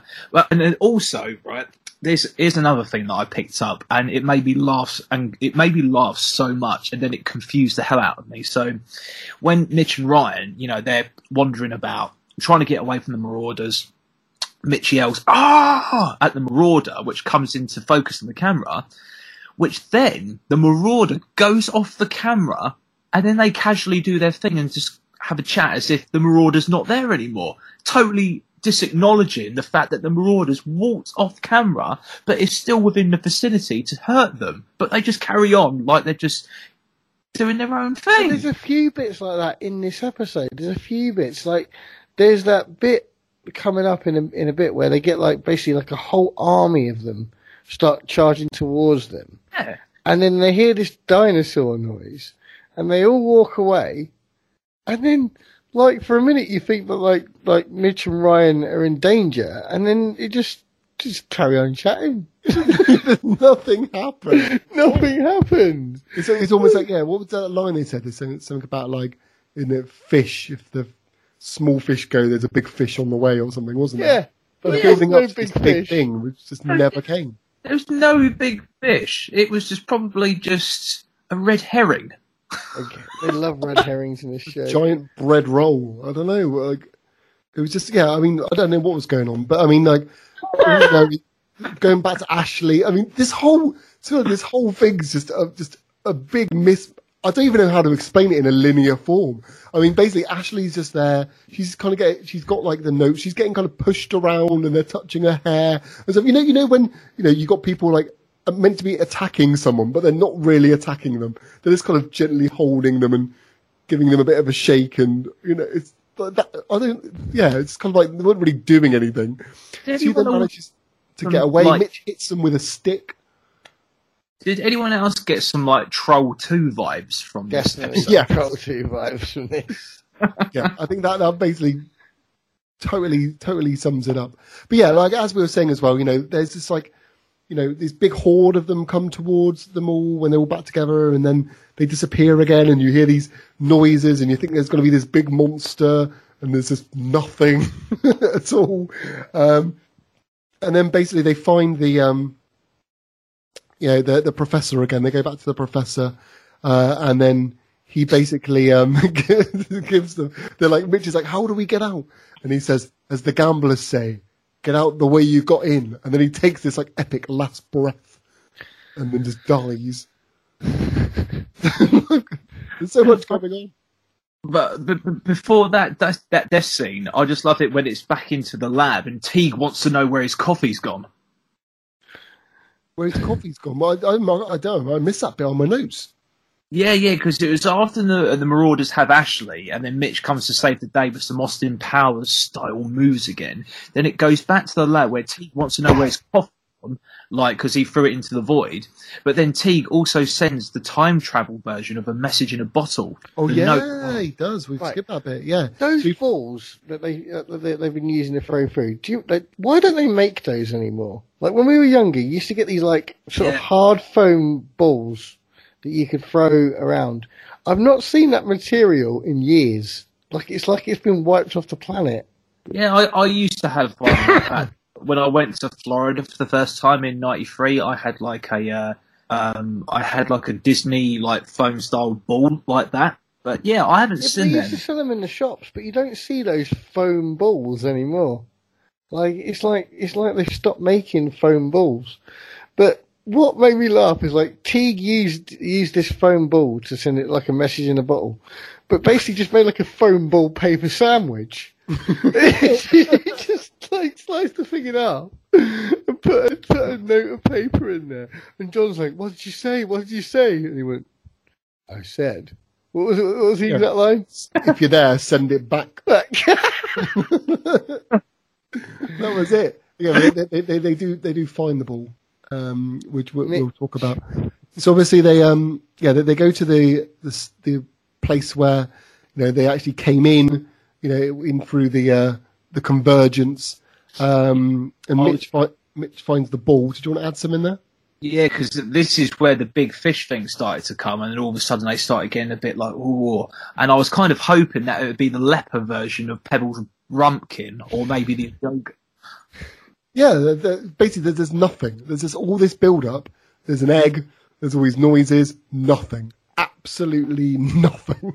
and then also right. This is another thing that I picked up, and it made me laugh, and it made me laugh so much, and then it confused the hell out of me. So, when Mitch and Ryan, you know, they're wandering about, trying to get away from the Marauders, Mitch yells "Ah!" at the Marauder, which comes into focus on the camera, which then the Marauder goes off the camera, and then they casually do their thing and just have a chat as if the Marauder's not there anymore. Totally disacknowledging the fact that the Marauders walked off camera, but is still within the vicinity to hurt them. But they just carry on like they're just doing their own thing. There's a few bits like that in this episode. There's a few bits like there's that bit coming up in a, in a bit where they get like basically like a whole army of them start charging towards them, Yeah. and then they hear this dinosaur noise, and they all walk away, and then like for a minute you think that like like Mitch and Ryan are in danger, and then it just just carry on chatting. Nothing happened. Nothing happens. It's, it's almost like, yeah, what was that line they said? They said something about like, in the fish, if the small fish go, there's a big fish on the way or something, wasn't it? Yeah. there? But Yeah, building no up to this big big fish. thing, which just never came. There was no big fish. It was just probably just a red herring. Okay. They love red herrings in this show. Giant bread roll. I don't know. Like, it was just, yeah, I mean, I don't know what was going on, but I mean, like, going back to Ashley, I mean, this whole, so this whole thing's just a, just a big miss. I don't even know how to explain it in a linear form. I mean, basically, Ashley's just there. She's kind of getting, she's got like the notes. She's getting kind of pushed around, and they're touching her hair. And so, you know, you know when you know you got people like meant to be attacking someone, but they're not really attacking them. They're just kind of gently holding them and giving them a bit of a shake, and you know, it's that, I don't. Yeah, it's kind of like they weren't really doing anything. Did She then anyone, manages to um, get away. like- Mitch hits them with a stick. did anyone else get some like Troll Two vibes from this? Definitely episode? Yeah. Troll 2 vibes from this. yeah, I think that that basically totally totally sums it up. But yeah, like as we were saying as well, you know, there's this like, you know, this big horde of them come towards them all when they're all back together, and then they disappear again, and you hear these noises, and you think there's going to be this big monster, and there's just nothing at all. Um, and then basically they find the um, you know, the the professor again. They go back to the professor, uh, and then he basically um, gives them. They're like, Mitch is like, "How do we get out?" And he says, "As the gamblers say, get out the way you got in." And then he takes this like epic last breath, and then just dies. There's so much going on. But, but, but before that, that that death scene, I just love it when it's back into the lab and Teague wants to know where his coffee's gone. Where's coffee's gone? I, I, I don't. I miss that bit on my notes. Yeah, yeah, because it was after the the Marauders have Ashley, and then Mitch comes to save the day with some Austin Powers style moves again. Then it goes back to the lab where Teague wants to know where his coffee's gone, like because he threw it into the void. But then Teague also sends the time travel version of a message in a bottle. Oh The yeah, note- he does. We've Right. skipped that bit. Yeah. Those So balls that they uh, that they- they've been using to throw food. Do you, like, why don't they make those anymore? Like when we were younger, you used to get these like sort Yeah. of hard foam balls that you could throw around. I've not seen that material in years. Like it's like it's been wiped off the planet. Yeah, I, I used to have one like when I went to Florida for the first time in '93. I had like a uh, um, I had like a Disney like foam style ball like that. But yeah, I haven't Yeah, seen them. used to sell them in the shops, but you don't see those foam balls anymore. Like it's like it's like they've stopped making foam balls. But what made me laugh is like Teague used used this foam ball to send it like a message in a bottle, but basically just made like a foam ball paper sandwich. he just like sliced the thing in half and put a, put a note of paper in there. And John's like, "What did you say? What did you say?" And he went, "I said." What was it? What was the Yeah. exact line? if you're there, send it back. Back. that was it. Yeah, they, they, they, they do they do find the ball, um, which we'll, we'll talk about. So obviously they um yeah they, they go to the, the the place where you know they actually came in you know in through the uh, the convergence um and Oh. Mitch fi- Mitch finds the ball. Did you want to add some in there? Yeah, because this is where the big fish thing started to come, and then all of a sudden they started getting a bit like, ooh. And I was kind of hoping that it would be the leper version of Pebbles Rumpkin, or maybe the yogurt. Yeah, the, the, basically there's, nothing. There's just all this build up. There's an egg. There's all these noises. Nothing. Absolutely nothing.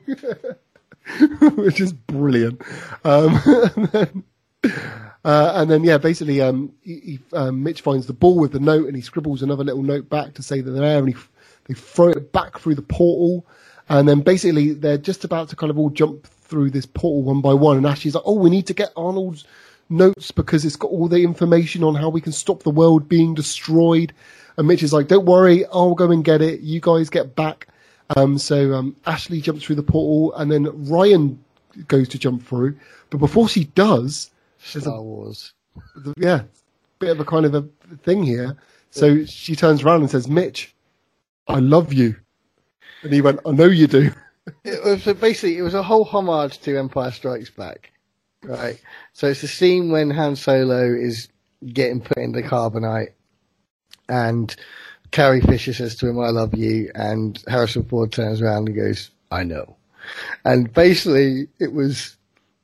Which is brilliant. Um, and, then, uh, and then, yeah, basically, um, he, um, Mitch finds the ball with the note and he scribbles another little note back to say that they're there and he, they throw it back through the portal. And then basically they're just about to kind of all jump through this portal one by one. And Ashley's like, oh, we need to get Arnold's notes because it's got all the information on how we can stop the world being destroyed. And Mitch is like, don't worry, I'll go and get it. You guys get back. Um, so um, Ashley jumps through the portal and then Ryan goes to jump through. But before she does, there's a Star Wars. yeah, bit of a kind of a thing here. So she turns around and says, Mitch, I love you. And he went, I know you do. It was so basically it was a whole homage to Empire Strikes Back, right? So it's the scene when Han Solo is getting put in the carbonite, and Carrie Fisher says to him, "I love you," and Harrison Ford turns around and goes, "I know," and basically it was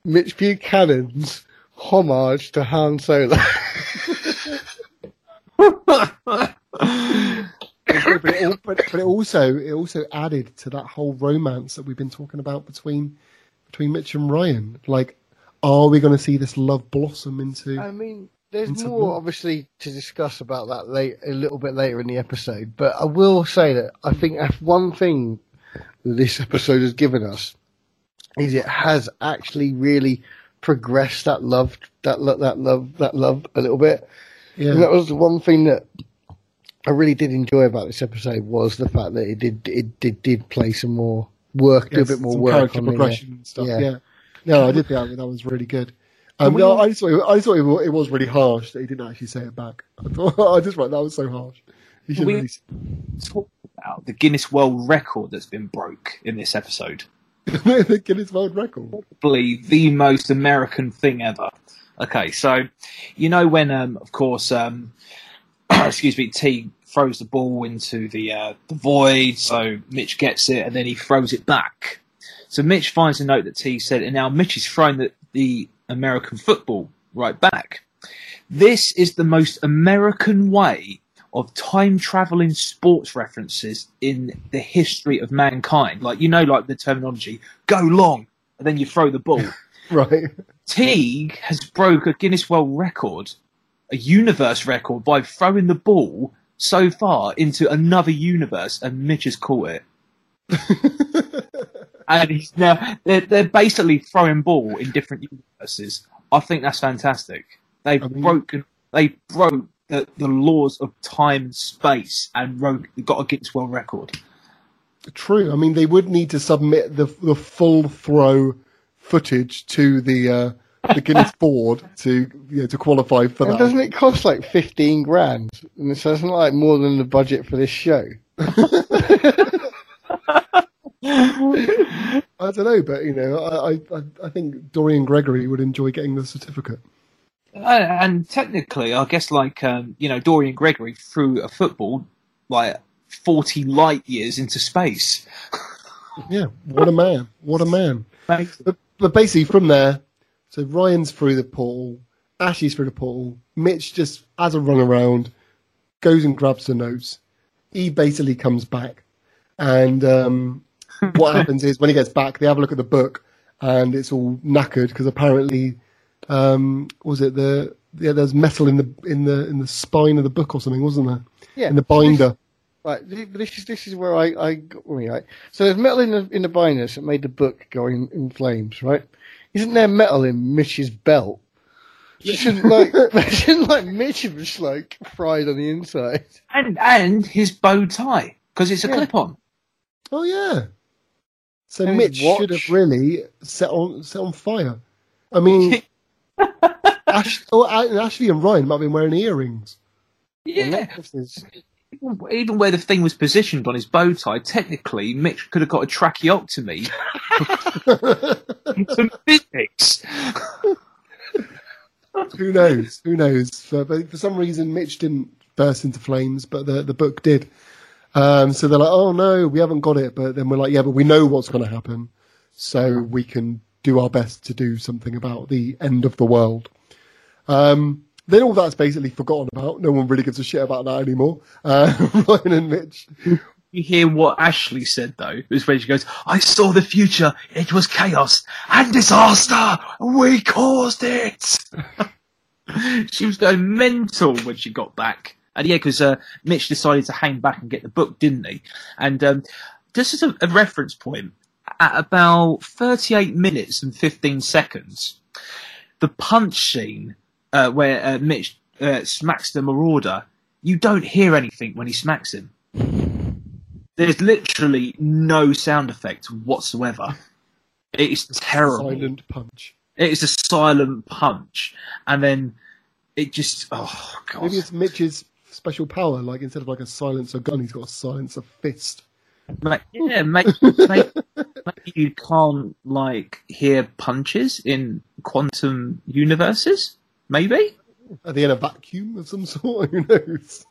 Mitch Buchannon's homage to Han Solo. but, it, but, but it also it also added to that whole romance that we've been talking about between between Mitch and Ryan. Like, are we going to see this love blossom into? I mean, there's Into more what? obviously to discuss about that late, a little bit later in the episode. But I will say that I think if one thing this episode has given us is it has actually really progressed that love, that lo- that love, that love a little bit. And that was the one thing that I really did enjoy about this episode was the fact that it did it did did play some more work, do a bit more work on the, progression and stuff. yeah. Yeah. No, I did think that, that was really good. Um, we- no, I just thought, it, I just thought it was, it was really harsh that he didn't actually say it back. I, thought, I just thought that was so harsh. He should We- really. Talk about the Guinness World Record that's been broke in this episode. the Guinness World Record. Probably the most American thing ever. Okay, so you know when, um, of course, um, excuse me, T throws the ball into the uh, the void, so Mitch gets it and then he throws it back. So Mitch finds a note that T said, and now Mitch is throwing the, the American football right back. This is the most American way of time traveling sports references in the history of mankind. Like you know, like the terminology, go long, and then you throw the ball. Right. Teague has broke a Guinness World Record, a universe record, by throwing the ball so far into another universe, and Mitch has caught it. and he's now they're, they're basically throwing ball in different universes. I think that's fantastic. They've I mean- broken, they broke the, the laws of time and space and wrote, got a Guinness World Record. True. I mean, they would need to submit the the full throw footage to the uh, the Guinness board to you know, to qualify for And that. doesn't it cost like 15 grand? And so it's not like more than the budget for this show. I don't know, but you know, I, I I think Dorian Gregory would enjoy getting the certificate. Uh, and technically, I guess like um, you know Dorian Gregory threw a football like forty light years into space. Yeah, what a man! What a man! But, but basically, from there, so Ryan's through the portal, Ashley's through the portal. Mitch just has a run around, goes and grabs the notes. He basically comes back, and um, what happens is when he gets back, they have a look at the book, and it's all knackered because apparently, um, was it the yeah? There's metal in the in the in the spine of the book or something, wasn't there? Yeah. In the binder. Right, this is this is where I I got me right. So there's metal in the in the binders that made the book go in, in flames, right? Isn't there metal in Mitch's belt? Shouldn't like shouldn't like Mitch have just like fried on the inside? And and his bow tie because it's a Yeah. clip on. Oh yeah. So And Mitch watch. should have really set on set on fire. I mean, Ash, oh, Ashley and Ryan might have been wearing earrings. Yeah, even, where the thing was positioned on his bow tie, technically Mitch could have got a tracheotomy. Some physics. Who knows? Who knows? For, but for some reason, Mitch didn't burst into flames, but the the book did. Um, so they're like, "Oh no, we haven't got it." But then we're like, "Yeah, but we know what's going to happen, so we can do our best to do something about the end of the world." Um, then all that's basically forgotten about. No one really gives a shit about that anymore. Uh, Ryan and Mitch You hear what Ashley said though, is when she goes, I saw the future, it was chaos and disaster, we caused it! she was going mental when she got back. And yeah, because uh, Mitch decided to hang back and get the book, didn't he? And um, just as a, a reference point, at about 38 minutes and 15 seconds, the punch scene uh, where uh, Mitch uh, smacks the Marauder, you don't hear anything when he smacks him. There's literally no sound effect whatsoever. It is terrible. silent punch. It is a silent punch, and then it just oh god. Maybe it's Mitch's special power. Like instead of like a silencer gun, he's got a silencer fist. Ma- yeah, maybe, maybe, maybe you can't like hear punches in quantum universes. Maybe Are they in a vacuum of some sort? Who knows?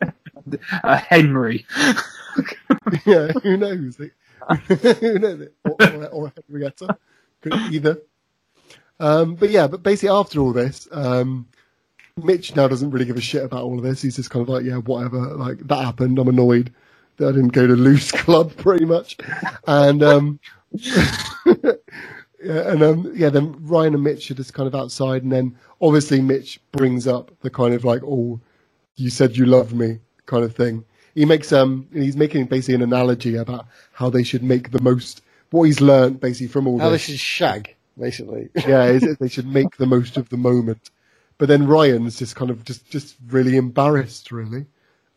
uh, Henry. yeah, who knows? who knows? Or, or, or Henrietta, could either. Um, but yeah, but basically after all this, um, Mitch now doesn't really give a shit about all of this. He's just kind of like, yeah, whatever. Like that happened. I'm annoyed that I didn't go to Loose Club, pretty much. And um, yeah, and um, yeah, then Ryan and Mitch are just kind of outside, and then obviously Mitch brings up the kind of like, oh, you said you loved me kind of thing. He makes um, he's making basically an analogy about how they should make the most what he's learned basically from all Now this. this is shag, basically. yeah, they should make the most of the moment. But then Ryan's just kind of just just really embarrassed, really,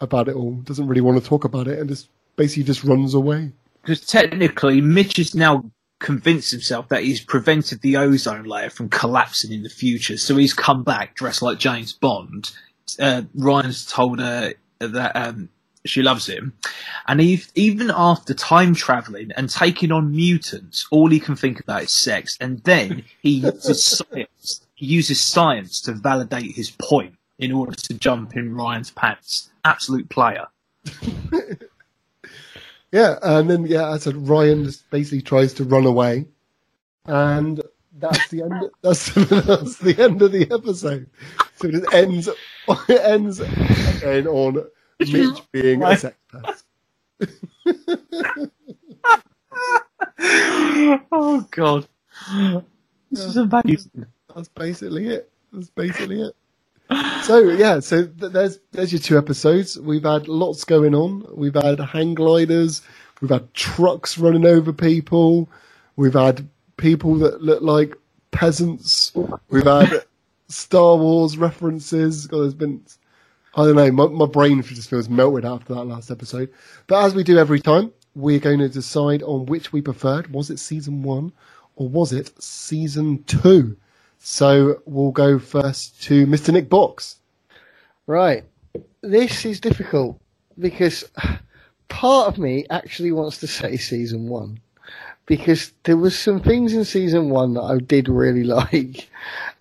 about it all. Doesn't really want to talk about it, and just basically just runs away. because technically Mitch is now convinced himself that he's prevented the ozone layer from collapsing in the future. So he's come back dressed like James Bond. Uh, Ryan's told her that um, she loves him, and he, even after time traveling and taking on mutants, all he can think about is sex. And then he. He uses science to validate his point in order to jump in Ryan's pants. Absolute player. Yeah, and then yeah, I said Ryan just basically tries to run away, and that's the end. That's, that's the end of the episode. So it ends. It ends again on Mitch being a sex pest. oh god, this is amazing. That's basically it. That's basically it. So yeah, so th- there's there's your two episodes. We've had lots going on. We've had hang gliders. We've had trucks running over people. We've had people that look like peasants. We've had Star Wars references. God, there's been I don't know. My, my brain just feels melted after that last episode. But as we do every time, we're going to decide on which we preferred. Was it season one or was it season two? So we'll go first to Mr. Nick Box. Right. This is difficult because part of me actually wants to say season one because there was some things in season one that I did really like.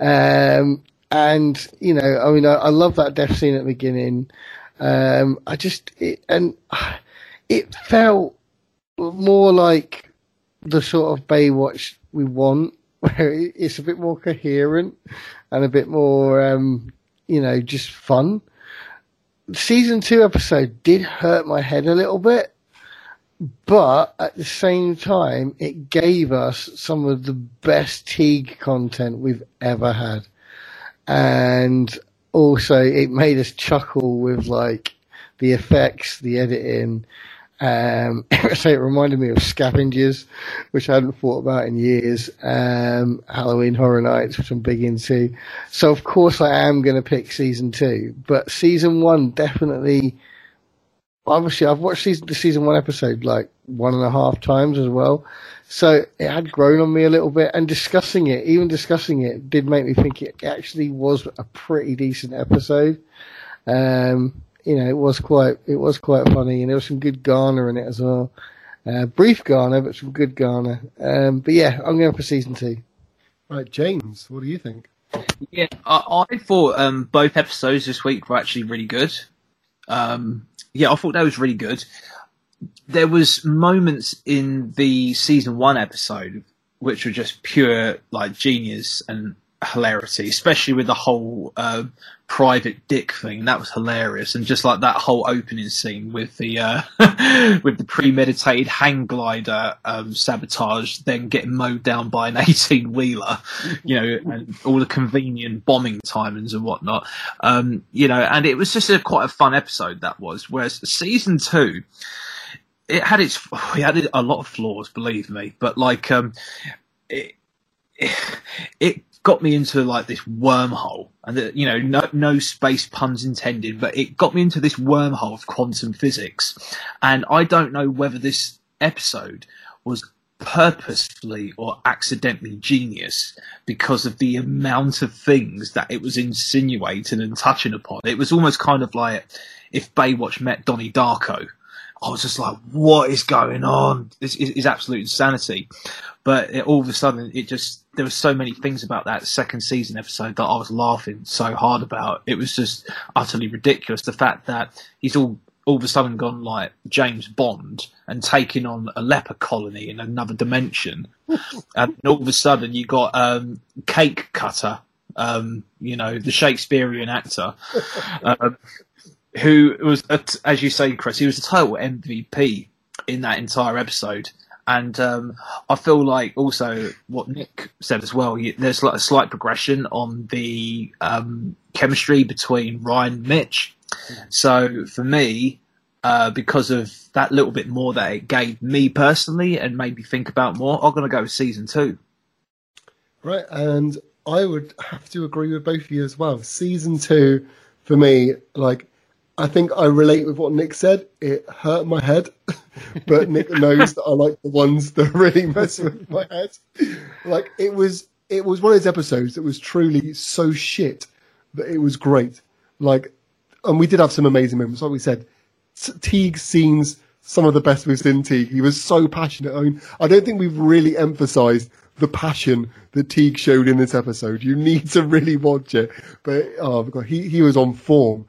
Um, and you know, I mean, I, I love that death scene at the beginning. Um, I just, it, and it felt more like the sort of Baywatch we want where it's a bit more coherent and a bit more, um, you know, just fun. Season two episode did hurt my head a little bit, but at the same time, it gave us some of the best Teague content we've ever had. And also it made us chuckle with like the effects, the editing, um, so it reminded me of Scavengers, which I hadn't thought about in years. Um, Halloween Horror Nights, which I'm big into. So of course I am going to pick season two, but season one definitely. Obviously, I've watched season, the season one episode like one and a half times as well. So it had grown on me a little bit and discussing it, even discussing it did make me think it actually was a pretty decent episode. Um, you know, it was quite it was quite funny, and there was some good Garner in it as well. Uh, brief Garner, but some good Garner. Um, but yeah, I'm going for season two. Right, James, what do you think? Yeah, I, I thought um, both episodes this week were actually really good. Um, yeah, I thought that was really good. There was moments in the season one episode which were just pure like genius and hilarity, especially with the whole uh, private dick thing. That was hilarious, and just like that whole opening scene with the uh, with the premeditated hang glider um, sabotage, then getting mowed down by an eighteen wheeler, you know, and all the convenient bombing timings and whatnot. Um, you know, and it was just a quite a fun episode that was. Whereas season two. It had its, it had a lot of flaws, believe me, but like, um, it, it got me into like this wormhole. And the, you know no, no space puns intended but it got me into this wormhole of quantum physics. And i don't know whether this episode was purposefully or accidentally genius because of the amount of things that it was insinuating and touching upon. It was almost kind of like if baywatch met donnie darko I was just like, what is going on? This is, is absolute insanity. But it, all of a sudden, it just, there were so many things about that second season episode that I was laughing so hard about. It was just utterly ridiculous. The fact that he's all, all of a sudden gone like James Bond and taking on a leper colony in another dimension. and all of a sudden you got, um, Cake Cutter, um, you know, the Shakespearean actor, um, who was, as you say, Chris, he was the total MVP in that entire episode. And um, I feel like also what Nick said as well. There's like a slight progression on the um, chemistry between Ryan and Mitch. So for me, uh, because of that little bit more that it gave me personally and made me think about more, I'm going to go with season two. Right, and I would have to agree with both of you as well. Season two, for me, like I think I relate with what Nick said. It hurt my head, but Nick knows that I like the ones that really mess with my head. Like it was, it was one of those episodes that was truly so shit that it was great. Like, and we did have some amazing moments. Like we said, Teague scenes some of the best we've seen Teague. He was so passionate. I mean, I don't think we've really emphasized the passion that Teague showed in this episode. You need to really watch it. But oh god, he he was on form.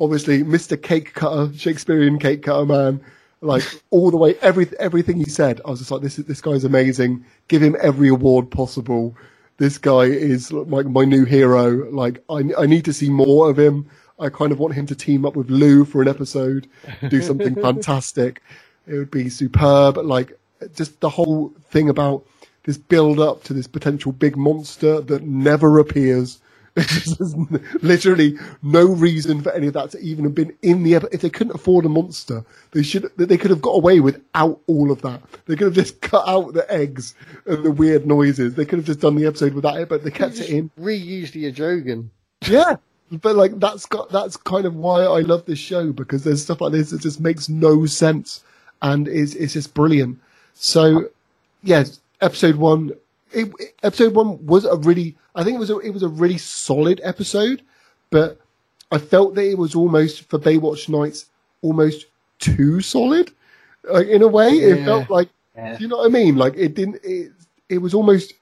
Obviously, Mr. Cake Cutter, Shakespearean cake cutter man, like all the way, every everything he said, I was just like, this this guy's amazing. Give him every award possible. This guy is like my new hero. Like I I need to see more of him. I kind of want him to team up with Lou for an episode, do something fantastic. It would be superb. Like just the whole thing about this build up to this potential big monster that never appears. There's literally no reason for any of that to even have been in the episode. If they couldn't afford a monster, they should. They could have got away without all of that. They could have just cut out the eggs and the weird noises. They could have just done the episode without it, but they kept it in. Reused the Ajogan. Yeah, but like that's got that's kind of why I love this show because there's stuff like this that just makes no sense and is is just brilliant. So, yeah, episode one. It, episode one was a really, I think it was a, it was a really solid episode, but I felt that it was almost for Baywatch Nights almost too solid. Like in a way, it felt like, Yeah. you know what I mean? Like it didn't. It, it was almost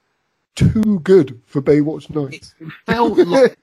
too good for Baywatch Nights. It felt like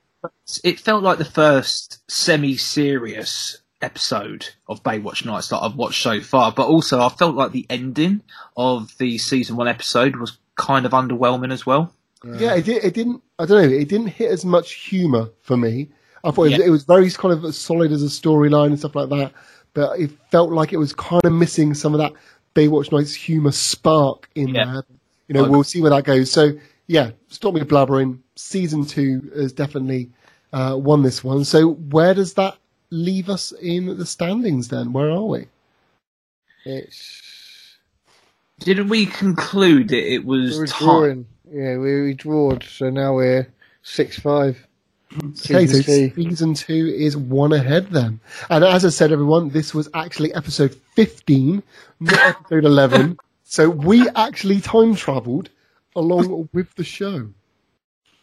it felt like the first semi-serious episode of Baywatch Nights that I've watched so far, but also I felt like the ending of the season one episode was kind of underwhelming as well. Yeah, it, did, it didn't. I don't know. It didn't hit as much humor for me. I thought it, was, Yeah. it was very kind of solid as a storyline and stuff like that, but it felt like it was kind of missing some of that Baywatch Nights humor spark in Yeah. there. You know, Okay. we'll see where that goes. So yeah, stop me blabbering. Season two has definitely uh, won this one. So where does that leave us in the standings then? Where are we? It's Didn't we conclude it, it was we're time? drawing. Yeah, we we drawed, so now we're six five. Okay, so Season two. season two is one ahead then. And as I said, everyone, this was actually episode 15, not episode 11. So we actually time traveled along with the show.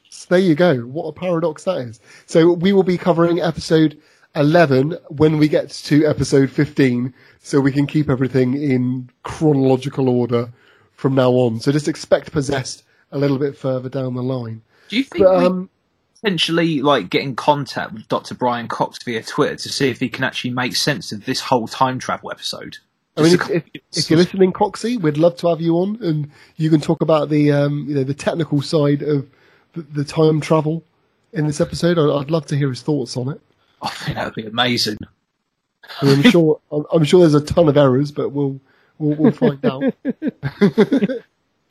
So there you go. What a paradox that is. So we will be covering episode 11 when we get to episode 15 so we can keep everything in chronological order from now on. So just expect Possessed a little bit further down the line. Do you think But, we um, potentially like get in contact with Dr. Brian Cox via Twitter to see if he can actually make sense of this whole time travel episode? I mean, if, if, if you're listening, Coxie, we'd love to have you on, and you can talk about the um, you know the technical side of the, the time travel in this episode. I'd love to hear his thoughts on it. I think that would be amazing. I mean, I'm sure I'm, I'm sure there's a ton of errors, but we'll we'll, we'll find out.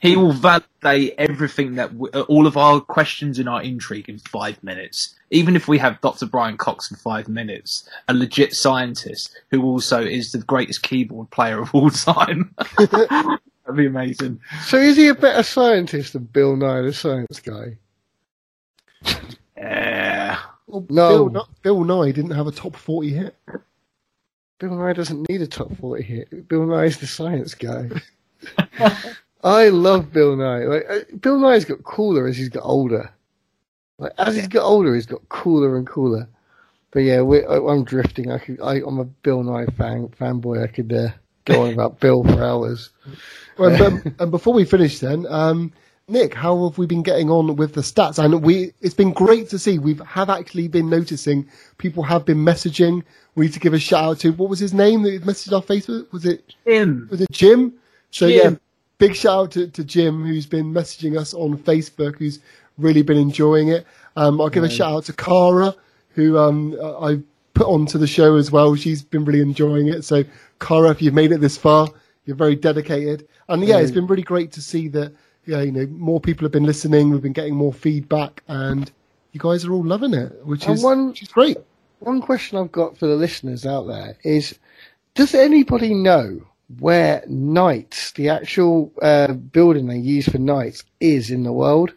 He will validate everything that w- uh, all of our questions and our intrigue in five minutes. Even if we have Dr. Brian Cox in five minutes, a legit scientist who also is the greatest keyboard player of all time. That'd be amazing. So is he a better scientist than Bill Nye, the science guy? Yeah. Well, No. Bill, Nye- Bill Nye didn't have a top 40 hit. Bill Nye doesn't need a top 40 hit. Bill Nye's the science guy. I love Bill Nye. Like uh, Bill Nye's got cooler as he's got older. Like as he's got older, he's got cooler and cooler. But yeah, we I, I'm drifting. I could. I, I'm a Bill Nye fan fanboy. I could uh, go on about Bill for hours. Well, um, and before we finish, then, um, Nick, how have we been getting on with the stats? And we, it's been great to see. We have actually been noticing people have been messaging. We need to give a shout out to what was his name that messaged our Facebook? Was it Jim? was it Jim? So Jim. yeah, big shout out to, to Jim who's been messaging us on Facebook, who's really been enjoying it. Um, I'll give a shout out to Cara, who um, I put onto the show as well. She's been really enjoying it. So Cara, if you've made it this far, you're very dedicated. And yeah, it's been really great to see that. Yeah, you know, more people have been listening. We've been getting more feedback, and you guys are all loving it, which is one- which is great. One question I've got for the listeners out there is: Does anybody know where Nights, the actual uh, building they use for Nights, is in the world?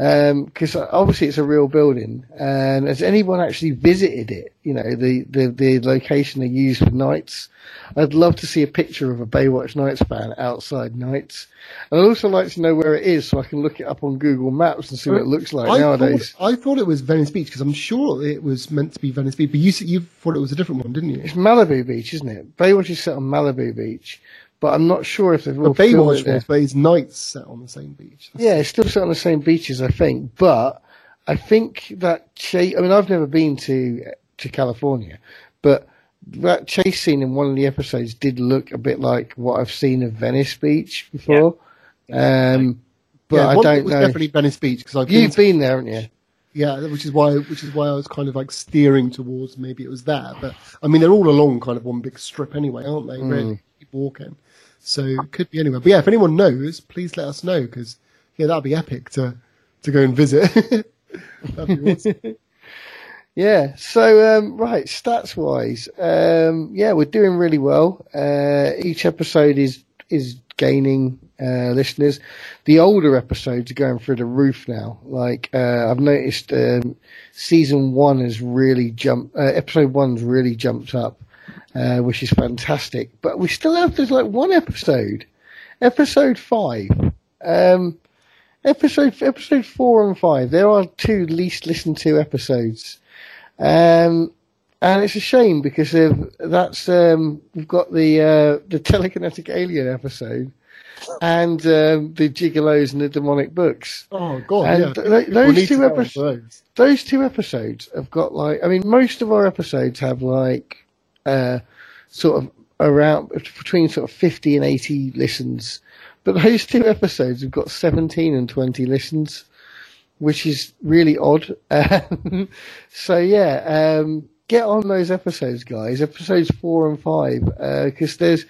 Um, because obviously it's a real building. And has anyone actually visited it? You know, the, the, the location they use for nights. I'd love to see a picture of a Baywatch Nights fan outside nights. And I'd also like to know where it is so I can look it up on Google Maps and see what it uh, looks like I nowadays. Thought, I thought it was Venice Beach because I'm sure it was meant to be Venice Beach, but you you thought it was a different one, didn't you? It's Malibu Beach, isn't it? Baywatch is set on Malibu Beach, but I'm not sure if they've filmed Baywatch it there. was, but it's nights set on the same beach. Yeah, it's still set on the same beaches, I think. But I think that chase. I mean, I've never been to to California, but that chase scene in one of the episodes did look a bit like what I've seen of Venice Beach before. Um, but yeah, I don't know. Definitely Venice Beach because I've You've to- been there, haven't you? yeah, which is why which is why I was kind of like steering towards maybe it was there. But I mean, they're all along kind of one big strip anyway, aren't they? Hmm. Really, keep walking. So it could be anywhere. But yeah, if anyone knows, please let us know because yeah, that'd be epic to to go and visit. awesome. Yeah. So um, right, stats wise, um, yeah, we're doing really well. Uh, each episode is is gaining uh, listeners. The older episodes are going through the roof now. Like uh, I've noticed, um, season one has really jumped. Uh, episode one's really jumped up, uh, which is fantastic. But we still have there's like one episode, episode five. Um, episode episode four and five. There are two least listened to episodes. Um, and it's a shame because of, that's um, we've got the uh, the telekinetic alien episode and um, the gigolos and the demonic books. Oh god, And yeah. th- those two episodes- those. Those two episodes have got like I mean most of our episodes have like uh, sort of around between sort of fifty and eighty listens, but those two episodes have got seventeen and twenty listens which is really odd. Um, so yeah, um, get on those episodes, guys. Episodes four and five, because there's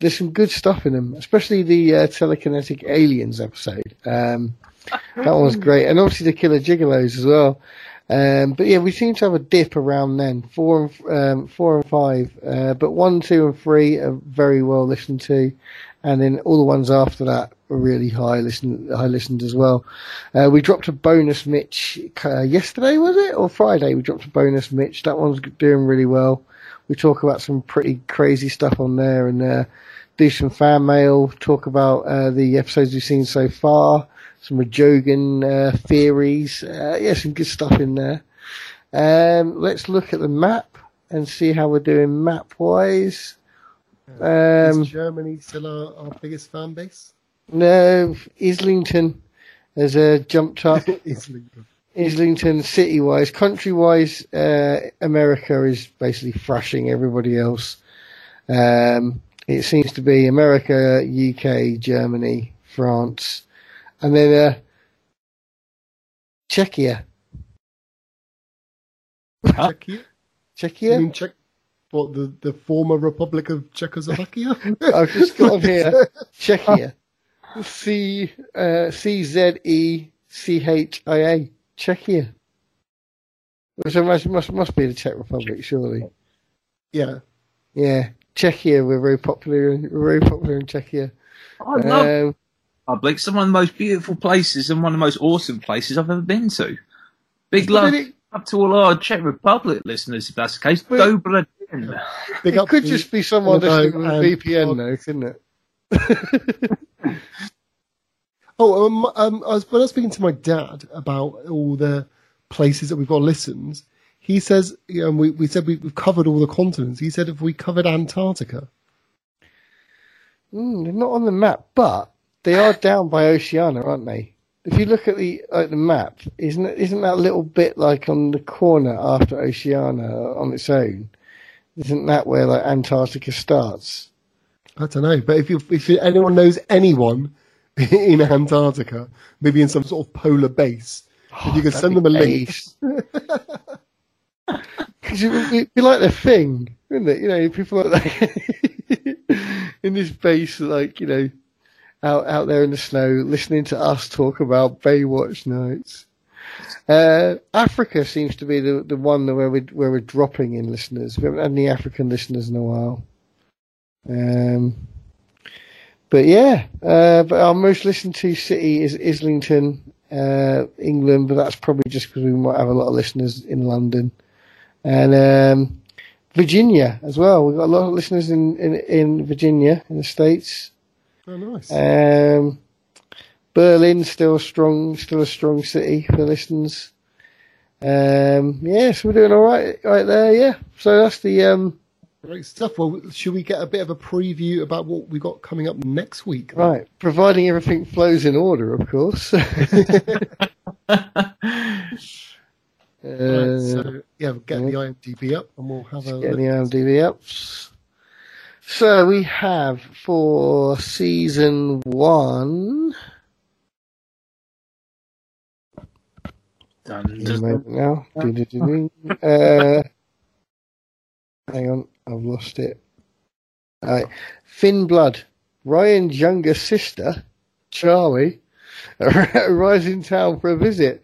there's some good stuff in them, especially the uh, telekinetic aliens episode. Um, that one's great, and obviously the killer gigolos as well. Um, but yeah, we seem to have a dip around then, four and um, four and five. Uh, but one, two, and three are very well listened to, and then all the ones after that were really high listened, high listened as well. Uh, we dropped a bonus Mitch uh, yesterday, was it, or Friday? We dropped a bonus Mitch. That one's doing really well. We talk about some pretty crazy stuff on there, and uh, do some fan mail. Talk about uh, the episodes we've seen so far some Rajogan uh, theories. Uh, yeah, some good stuff in there. Um, let's look at the map and see how we're doing map wise. Um, Is Germany still our, our biggest fan base? no, Islington has uh, jumped up. Islington. Islington city wise, country wise, uh, America is basically thrashing everybody else. Um, it seems to be America, UK, Germany, France, and then uh, Czechia. Huh? Czechia? You Czechia? mean Czech? What the the former Republic of Czechoslovakia? I've just got on here Czechia. C uh, C Z E C H I A. Czechia. Which I imagine must must be the Czech Republic, surely. yeah. Yeah, Czechia. We're very popular. in- very popular in Czechia. I love Um, public. It's one of the most beautiful places and one of the most awesome places I've ever been to. Big love it, up to all our Czech Republic listeners, if that's the case. But- Dobra den. It could to- just be someone Although, listening with um, VPN, though, couldn't it? Oh, um, um, I was when I was speaking to my dad about all the places that we've got listens. He says, you know, we we said we, we've covered all the continents. He said, if we covered Antarctica? Mm, not on the map, but they are down by Oceania, aren't they? If you look at the at the map, isn't it, isn't that little bit like on the corner after Oceania on its own? Isn't that where like Antarctica starts? I don't know, but if you if anyone knows anyone in Antarctica, maybe in some sort of polar base, oh, if you could send them a link. Because it would be, be like the thing, wouldn't it? You know, people like that in this base, like you know, out out there in the snow, listening to us talk about Baywatch nights. Uh, Africa seems to be the the one where we where we're dropping in listeners. We haven't had any African listeners in a while. Um, but yeah, uh, but our most listened to city is Islington, uh, England, but that's probably just because we might have a lot of listeners in London. And um, Virginia as well. We've got a lot of listeners in, in, in Virginia, in the States. Oh, nice. Um, Berlin still strong, still a strong city for listeners. Um, yeah, so we're doing all right, right there. Yeah, so that's the um, Great stuff. Well, should we get a bit of a preview about what we got coming up next week? right. Providing everything flows in order, of course. Right, Uh, so, yeah, we'll get the IMDb up and we'll have a Get the IMDb up. So we have for season one. Dun, Give dun, now. Uh, hang on, I've lost it. All right. Finn Blood, Ryan's younger sister, Charlie, arrives in town for a visit,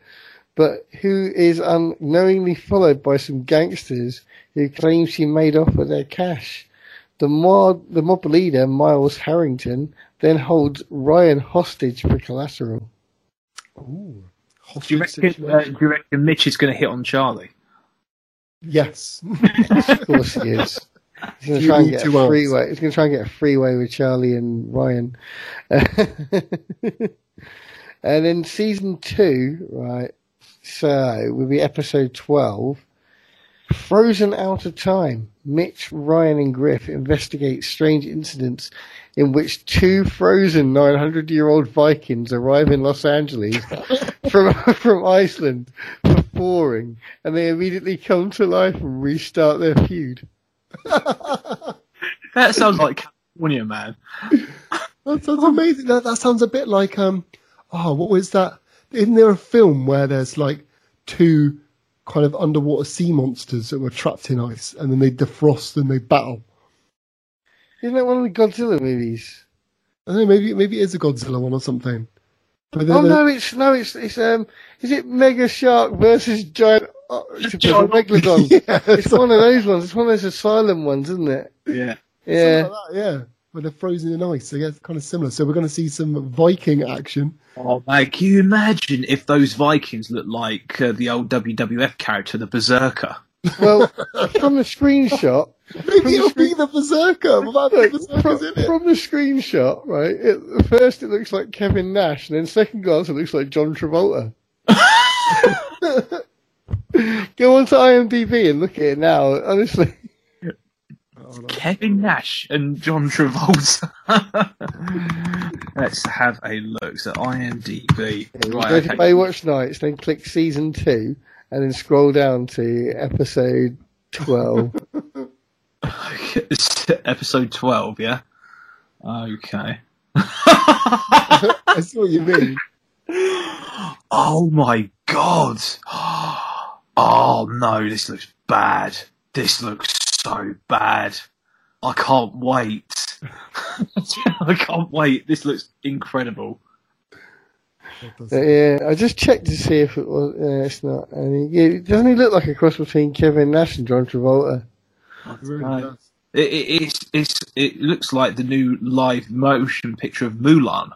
but who is unknowingly followed by some gangsters who claim she made off with their cash. The mob, the mob leader, Miles Harrington, then holds Ryan hostage for collateral. Ooh, Do you reckon, uh, do you reckon Mitch is going to hit on Charlie? Yes. Of course he is. He's going to try and get a arms. freeway. He's going to try and get a freeway with Charlie and Ryan. and then season two, right? So will be episode twelve. Frozen out of time. Mitch, Ryan, and Griff investigate strange incidents in which two frozen 900 year old Vikings arrive in Los Angeles from, from Iceland for thawing, and they immediately come to life and restart their feud. That sounds like California, man. That sounds amazing. That, that sounds a bit like um, oh, what was that? Isn't there a film where there's like two kind of underwater sea monsters that were trapped in ice, and then they defrost and they battle? Isn't that one of the Godzilla movies? I don't know. Maybe maybe it is a Godzilla one or something. But Oh no, it's no, it's it's um, is it Mega Shark versus Giant Giant- Megalodon? yeah, It's one of those ones. It's one of those asylum ones, isn't it? Yeah. Yeah. Like that, yeah. Where they're frozen in ice. So yeah, it's kind of similar. So we're going to see some Viking action. Oh, mate, can you imagine if those Vikings looked like uh, the old WWF character, the Berserker? Well, from the screenshot, Maybe it'll be the Berserker. Without the Berserkers from, in it. from the screenshot, right? It, first, it looks like Kevin Nash, and then second glance, it looks like John Travolta. Go on to IMDb and look at it now. Honestly, no. Kevin Nash and John Travolta. Let's have a look. So IMDb. go Right, to okay. Baywatch Nights, then click season two, and then scroll down to episode twelve. Episode 12, yeah? Okay. I see what you mean. oh my god. Oh no, this looks bad. This looks so bad. I can't wait. I can't wait. This looks incredible. That yeah, I just checked to see if it was. Yeah, it's not. I mean, yeah, doesn't he look like a cross between Kevin Nash and John Travolta? it really No. does. It, it, it's, it's, it looks like the new live motion picture of Mulan.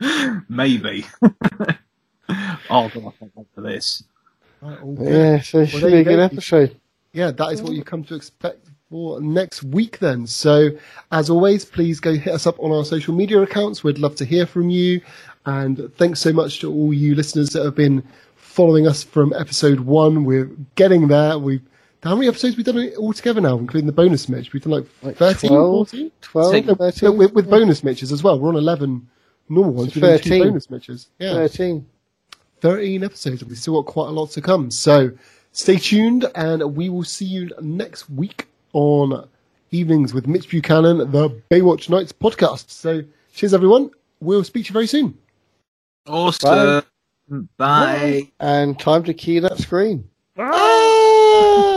Maybe. oh, God, I can't wait for this. Right, all But good. yeah, so it should there be a good episode. Yeah, that is what you mm. come to expect for next week then. So, as always, please go hit us up on our social media accounts. We'd love to hear from you. And thanks so much to all you listeners that have been following us from episode one. We're getting there. We've how many episodes we've done all together now, including the bonus Mitch? We've done like, Like 13, 12? 14? 12, Take- No, 13, with, with bonus Mitches as well. We're on 11 normal ones. So We've done 13. bonus Mitches. Yeah. 13. 13 episodes, and we've still got quite a lot to come. So stay tuned, and we will see you next week on Evenings with Mitch Buchannon, the Baywatch Nights podcast. So cheers, everyone. We'll speak to you very soon. Awesome. Bye. And time to key that screen. Ah!